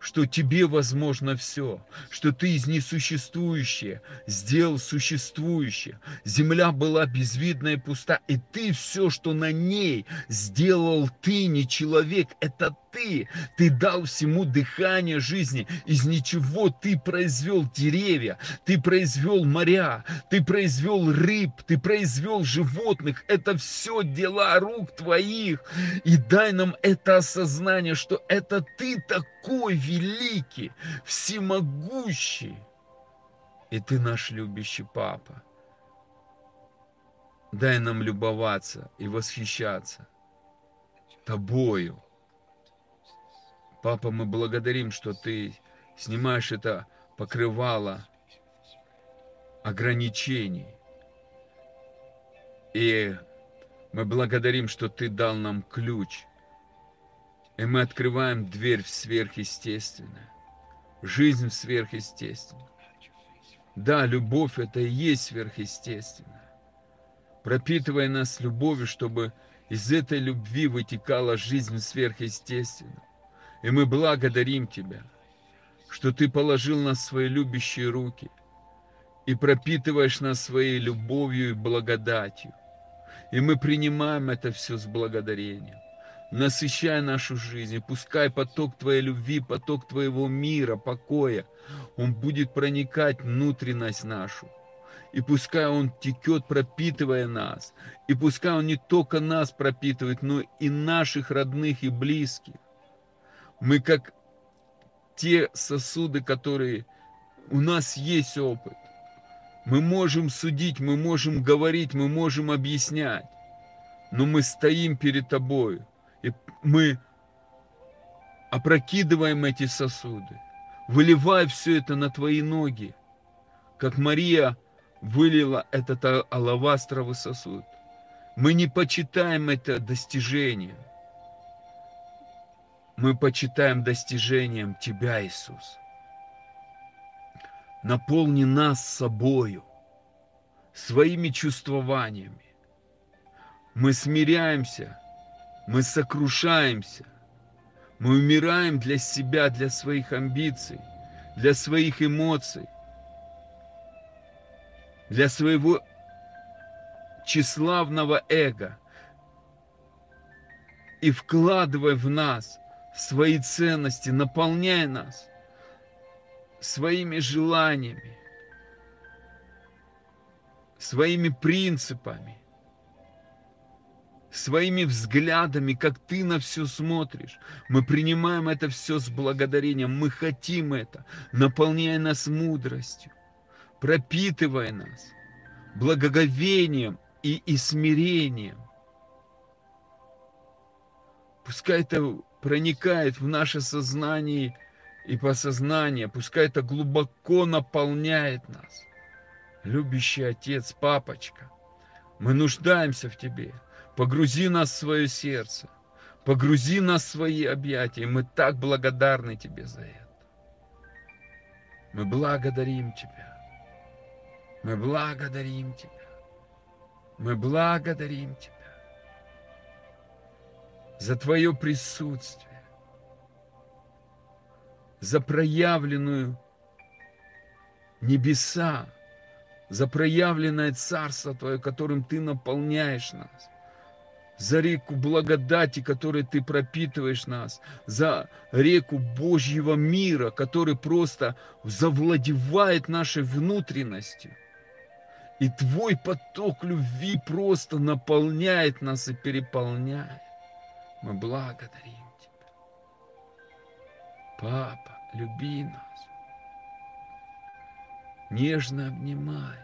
что тебе возможно все, что ты из несуществующее сделал существующее. Земля была безвидна и пуста, и ты все, что на ней сделал ты, не человек, это ты. Ты дал всему дыхание жизни. Из ничего ты произвел деревья, ты произвел моря, ты произвел рыб, ты произвел животных. Это все дела рук твоих. И дай нам это осознание, что это ты такой великий, всемогущий. И ты наш любящий папа. Дай нам любоваться и восхищаться тобою Папа, мы благодарим, что ты снимаешь это покрывало ограничений. И мы благодарим, что Ты дал нам ключ. И мы открываем дверь в сверхъестественное. Жизнь в сверхъестественное. Да, любовь это и есть сверхъестественное. Пропитывай нас любовью, чтобы из этой любви вытекала жизнь сверхъестественная. И мы благодарим Тебя, что Ты положил нас в свои любящие руки и пропитываешь нас своей любовью и благодатью. И мы принимаем это все с благодарением. Насыщай нашу жизнь, пускай поток Твоей любви, поток Твоего мира, покоя, он будет проникать внутренность нашу. И пускай Он текет, пропитывая нас. И пускай Он не только нас пропитывает, но и наших родных и близких. Мы как те сосуды, которые у нас есть опыт. Мы можем судить, мы можем говорить, мы можем объяснять. Но мы стоим перед тобой, и мы опрокидываем эти сосуды. Выливай все это на твои ноги, как Мария вылила этот алавастровый сосуд. Мы не почитаем это достижением. Мы почитаем достижением Тебя, Иисус. Наполни нас собою, своими чувствованиями. Мы смиряемся, мы сокрушаемся, мы умираем для себя, для своих амбиций, для своих эмоций, для своего тщеславного эго и вкладывая в нас свои ценности, наполняя нас своими желаниями, своими принципами, своими взглядами, как ты на все смотришь. Мы принимаем это все с благодарением, мы хотим это, наполняя нас мудростью, пропитывая нас благоговением и, и смирением. Пускай это проникает в наше сознание и посознание, пускай это глубоко наполняет нас. Любящий Отец, Папочка, мы нуждаемся в Тебе. Погрузи нас в свое сердце, погрузи нас в свои объятия. Мы так благодарны Тебе за это. Мы благодарим Тебя. Мы благодарим Тебя. Мы благодарим Тебя за Твое присутствие, за проявленную небеса, за проявленное Царство Твое, которым Ты наполняешь нас, за реку благодати, которой Ты пропитываешь нас, за реку Божьего мира, который просто завладевает нашей внутренностью. И Твой поток любви просто наполняет нас и переполняет. Мы благодарим Тебя. Папа, люби нас. Нежно обнимай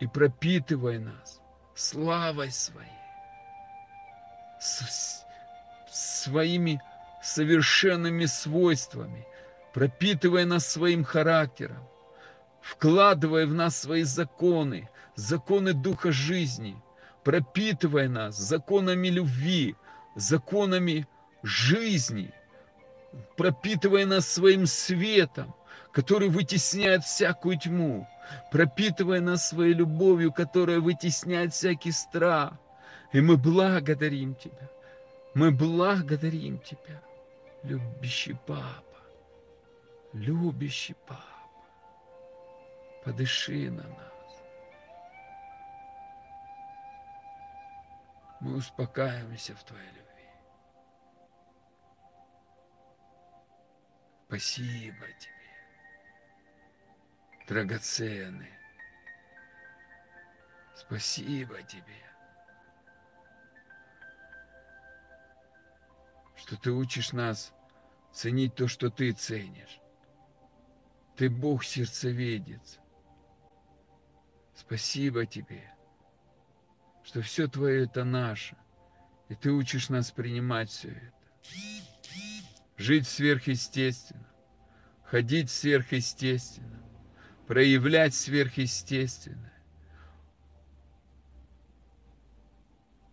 и пропитывай нас славой Своей, своими совершенными свойствами, пропитывай нас своим характером, вкладывай в нас свои законы, законы Духа жизни, пропитывай нас законами любви, законами жизни, пропитывая нас своим светом, который вытесняет всякую тьму, пропитывая нас своей любовью, которая вытесняет всякий страх. И мы благодарим Тебя. Мы благодарим Тебя, любящий Папа, любящий Папа. Подыши на нас. Мы успокаиваемся в Твоей любви. Спасибо тебе, драгоценный. Спасибо тебе, что ты учишь нас ценить то, что ты ценишь. Ты Бог сердцеведец. Спасибо тебе, что все твое это наше, и ты учишь нас принимать все это жить сверхъестественно, ходить сверхъестественно, проявлять сверхъестественное,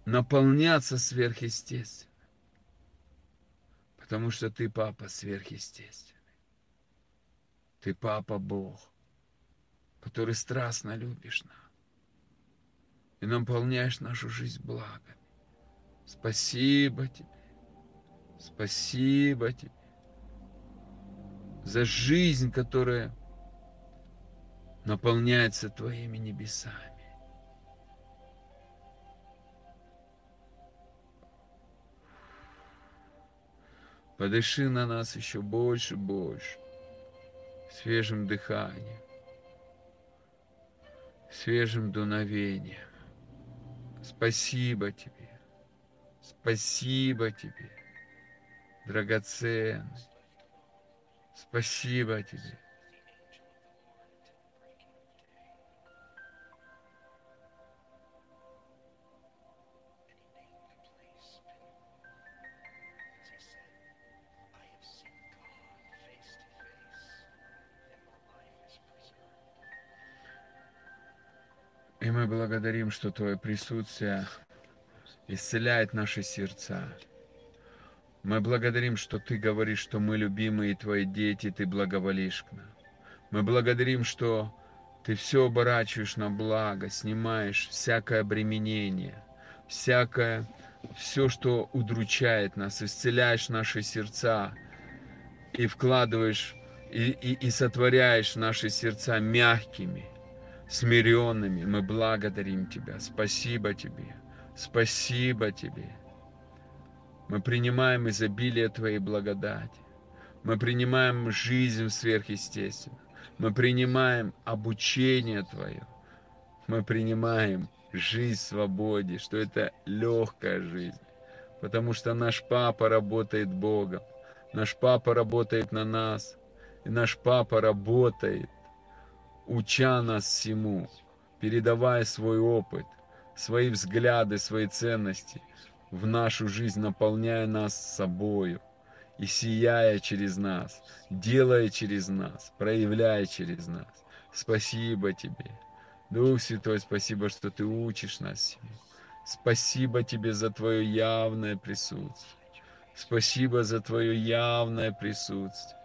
наполняться сверхъестественно. Потому что ты, папа, сверхъестественный. Ты, папа, Бог, который страстно любишь нас и наполняешь нашу жизнь благами. Спасибо тебе. Спасибо тебе за жизнь, которая наполняется Твоими небесами. Подыши на нас еще больше, больше, свежим дыханием, свежим дуновением. Спасибо тебе, спасибо тебе, драгоценный, спасибо тебе. И мы благодарим, что Твое присутствие исцеляет наши сердца. Мы благодарим, что Ты говоришь, что мы любимые Твои дети, Ты благоволишь к нам. Мы благодарим, что Ты все оборачиваешь на благо, снимаешь всякое обременение, всякое, все, что удручает нас, исцеляешь наши сердца и вкладываешь и, и, и сотворяешь наши сердца мягкими, смиренными. Мы благодарим Тебя. Спасибо Тебе. Спасибо Тебе. Мы принимаем изобилие Твоей благодати. Мы принимаем жизнь сверхъестественно. Мы принимаем обучение Твое. Мы принимаем жизнь в свободе, что это легкая жизнь. Потому что наш папа работает Богом. Наш папа работает на нас. И наш папа работает уча нас всему, передавая свой опыт, свои взгляды, свои ценности в нашу жизнь, наполняя нас собою и сияя через нас, делая через нас, проявляя через нас. Спасибо Тебе. Дух Святой, спасибо, что Ты учишь нас. Спасибо Тебе за Твое явное присутствие. Спасибо за Твое явное присутствие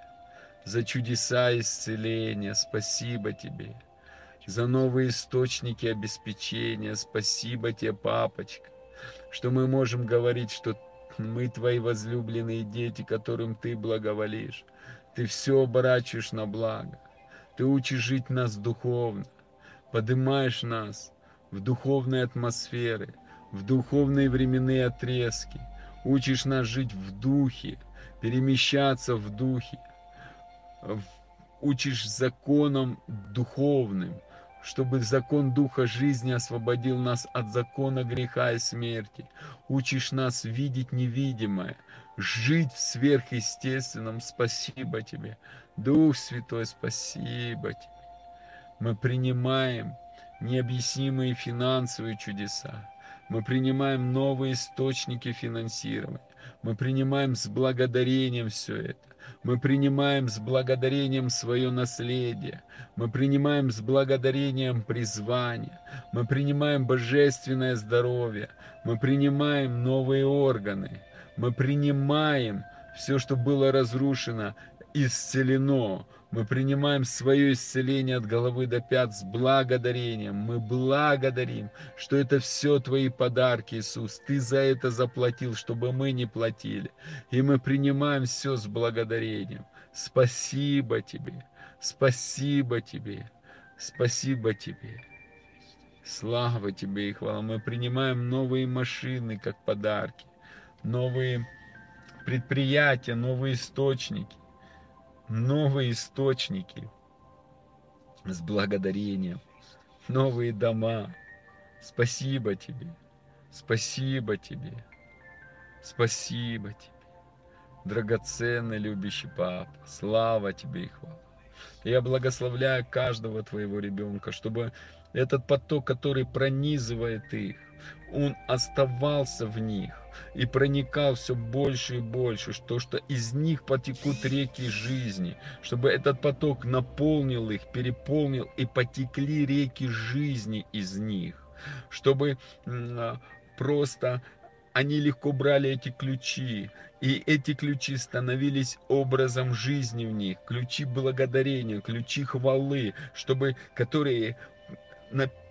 за чудеса исцеления. Спасибо Тебе. За новые источники обеспечения. Спасибо Тебе, папочка, что мы можем говорить, что мы Твои возлюбленные дети, которым Ты благоволишь. Ты все оборачиваешь на благо. Ты учишь жить нас духовно. Поднимаешь нас в духовные атмосферы, в духовные временные отрезки. Учишь нас жить в духе, перемещаться в духе, учишь законом духовным, чтобы закон Духа жизни освободил нас от закона греха и смерти. Учишь нас видеть невидимое, жить в сверхъестественном. Спасибо Тебе. Дух Святой, спасибо Тебе. Мы принимаем необъяснимые финансовые чудеса. Мы принимаем новые источники финансирования. Мы принимаем с благодарением все это. Мы принимаем с благодарением свое наследие. Мы принимаем с благодарением призвание. Мы принимаем божественное здоровье. Мы принимаем новые органы. Мы принимаем все, что было разрушено, исцелено. Мы принимаем свое исцеление от головы до пят с благодарением. Мы благодарим, что это все Твои подарки, Иисус. Ты за это заплатил, чтобы мы не платили. И мы принимаем все с благодарением. Спасибо Тебе. Спасибо Тебе. Спасибо Тебе. Слава Тебе и хвала. Мы принимаем новые машины как подарки, новые предприятия, новые источники новые источники. С благодарением, новые дома. Спасибо тебе, спасибо тебе, спасибо тебе, драгоценный любящий папа, слава тебе и хвала. Я благословляю каждого твоего ребенка, чтобы этот поток, который пронизывает их, он оставался в них и проникал все больше и больше, что, что из них потекут реки жизни, чтобы этот поток наполнил их, переполнил и потекли реки жизни из них, чтобы а, просто они легко брали эти ключи, и эти ключи становились образом жизни в них, ключи благодарения, ключи хвалы, чтобы, которые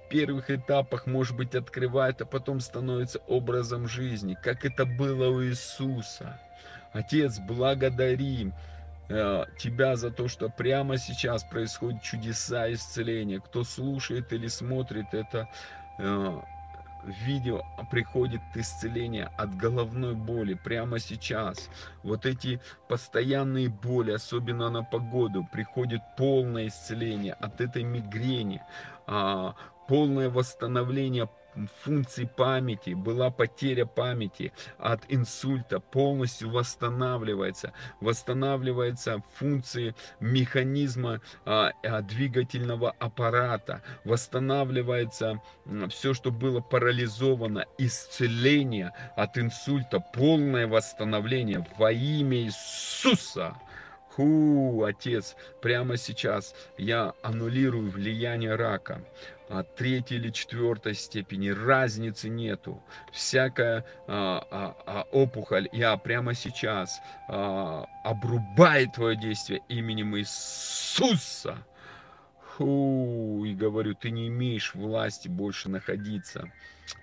первых этапах, может быть, открывает, а потом становится образом жизни, как это было у Иисуса. Отец, благодарим э, Тебя за то, что прямо сейчас происходят чудеса исцеления. Кто слушает или смотрит это э, видео, приходит исцеление от головной боли прямо сейчас. Вот эти постоянные боли, особенно на погоду, приходит полное исцеление от этой мигрени, а, полное восстановление функций памяти, была потеря памяти от инсульта, полностью восстанавливается, восстанавливается функции механизма а, а, двигательного аппарата, восстанавливается все, что было парализовано, исцеление от инсульта, полное восстановление во имя Иисуса. Ху, отец, прямо сейчас я аннулирую влияние рака а, третьей или четвертой степени, разницы нету. Всякая а, а, а, опухоль, я прямо сейчас а, обрубаю твое действие именем Иисуса. Фу, и говорю, ты не имеешь власти больше находиться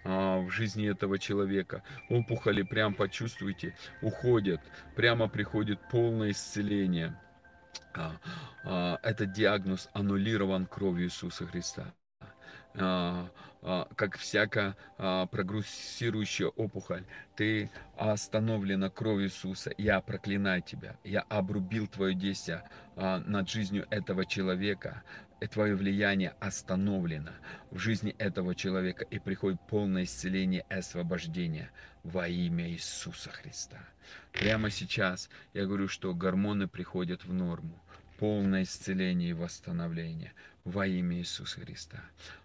в жизни этого человека. Опухоли прям почувствуйте, уходят, прямо приходит полное исцеление. А, а, этот диагноз аннулирован кровью Иисуса Христа. А, а, как всякая а, прогрессирующая опухоль, ты остановлена кровью Иисуса. Я проклинаю тебя. Я обрубил твое действие над жизнью этого человека. Твое влияние остановлено в жизни этого человека. И приходит полное исцеление и освобождение во имя Иисуса Христа. Прямо сейчас я говорю, что гормоны приходят в норму полное исцеление и восстановление во имя Иисуса Христа.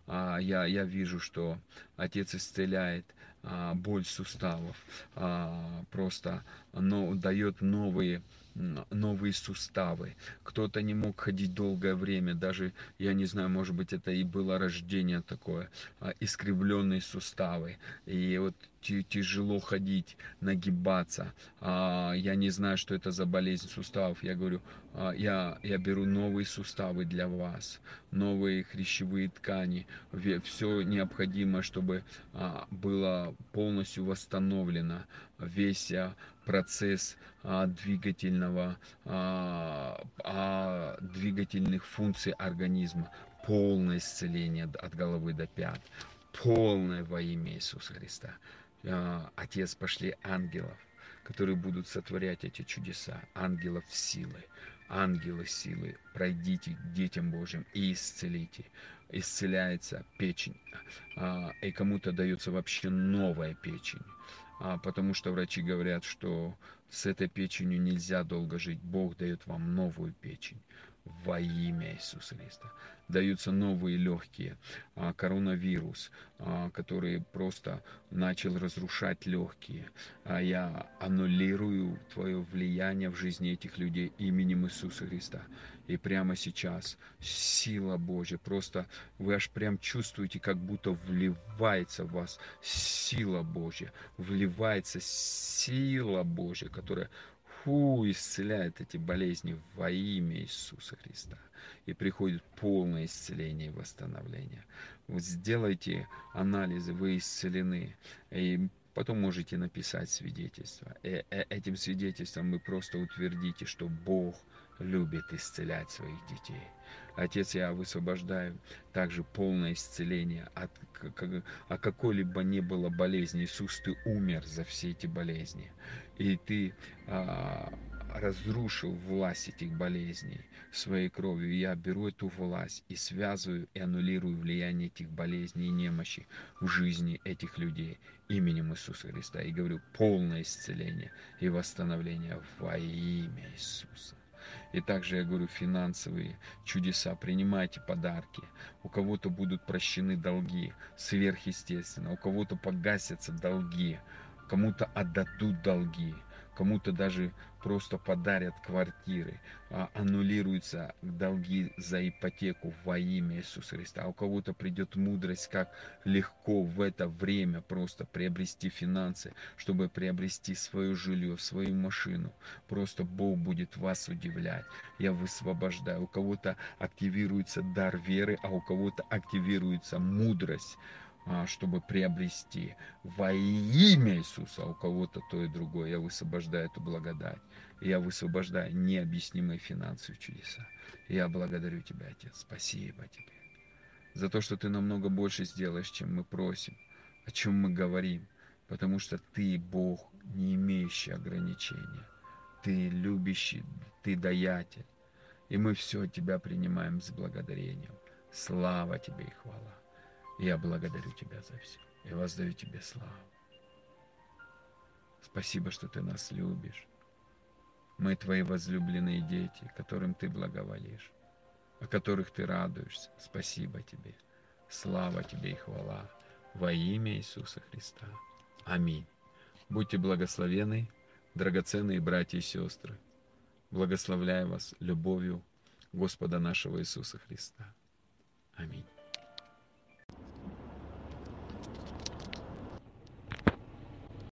А, я, я вижу, что Отец исцеляет а, боль суставов, а, просто но, дает новые новые суставы. Кто-то не мог ходить долгое время, даже, я не знаю, может быть, это и было рождение такое, а, искривленные суставы. И вот тяжело ходить, нагибаться. А, я не знаю, что это за болезнь суставов. Я говорю, а, я, я беру новые суставы для вас, новые хрящевые ткани, все необходимое, чтобы было полностью восстановлено весь процесс а, двигательного, а, а, двигательных функций организма, полное исцеление от головы до пят, полное во имя Иисуса Христа. А, Отец, пошли ангелов, которые будут сотворять эти чудеса, ангелов силы, ангелы силы, пройдите к детям Божьим и исцелите. Исцеляется печень, а, и кому-то дается вообще новая печень потому что врачи говорят, что с этой печенью нельзя долго жить. Бог дает вам новую печень во имя Иисуса Христа. Даются новые легкие. А, коронавирус, а, который просто начал разрушать легкие. А я аннулирую твое влияние в жизни этих людей именем Иисуса Христа. И прямо сейчас сила Божья, просто вы аж прям чувствуете, как будто вливается в вас сила Божья, вливается сила Божья, которая фу, исцеляет эти болезни во имя Иисуса Христа. И приходит полное исцеление и восстановление. Вот сделайте анализы, вы исцелены. И потом можете написать свидетельство. И э, этим свидетельством вы просто утвердите, что Бог любит исцелять своих детей. Отец, я высвобождаю также полное исцеление от а какой-либо не было болезни. Иисус, ты умер за все эти болезни. И ты а, разрушил власть этих болезней своей кровью. Я беру эту власть и связываю и аннулирую влияние этих болезней и немощи в жизни этих людей именем Иисуса Христа. И говорю полное исцеление и восстановление во имя Иисуса. И также я говорю, финансовые чудеса, принимайте подарки. У кого-то будут прощены долги сверхъестественно, у кого-то погасятся долги, кому-то отдадут долги кому-то даже просто подарят квартиры, а, аннулируются долги за ипотеку во имя Иисуса Христа. А у кого-то придет мудрость, как легко в это время просто приобрести финансы, чтобы приобрести свое жилье, свою машину. Просто Бог будет вас удивлять. Я высвобождаю. У кого-то активируется дар веры, а у кого-то активируется мудрость а, чтобы приобрести во имя Иисуса, а у кого-то то и другое. Я высвобождаю эту благодать. Я высвобождаю необъяснимые финансовые чудеса. Я благодарю Тебя, Отец. Спасибо Тебе. За то, что Ты намного больше сделаешь, чем мы просим, о чем мы говорим. Потому что Ты Бог, не имеющий ограничения. Ты любящий, Ты даятель. И мы все Тебя принимаем с благодарением. Слава Тебе и хвала. Я благодарю Тебя за все. Я воздаю Тебе славу. Спасибо, что Ты нас любишь. Мы Твои возлюбленные дети, которым Ты благоволишь, о которых Ты радуешься. Спасибо Тебе. Слава Тебе и хвала во имя Иисуса Христа. Аминь. Будьте благословены, драгоценные братья и сестры. Благословляю вас любовью Господа нашего Иисуса Христа.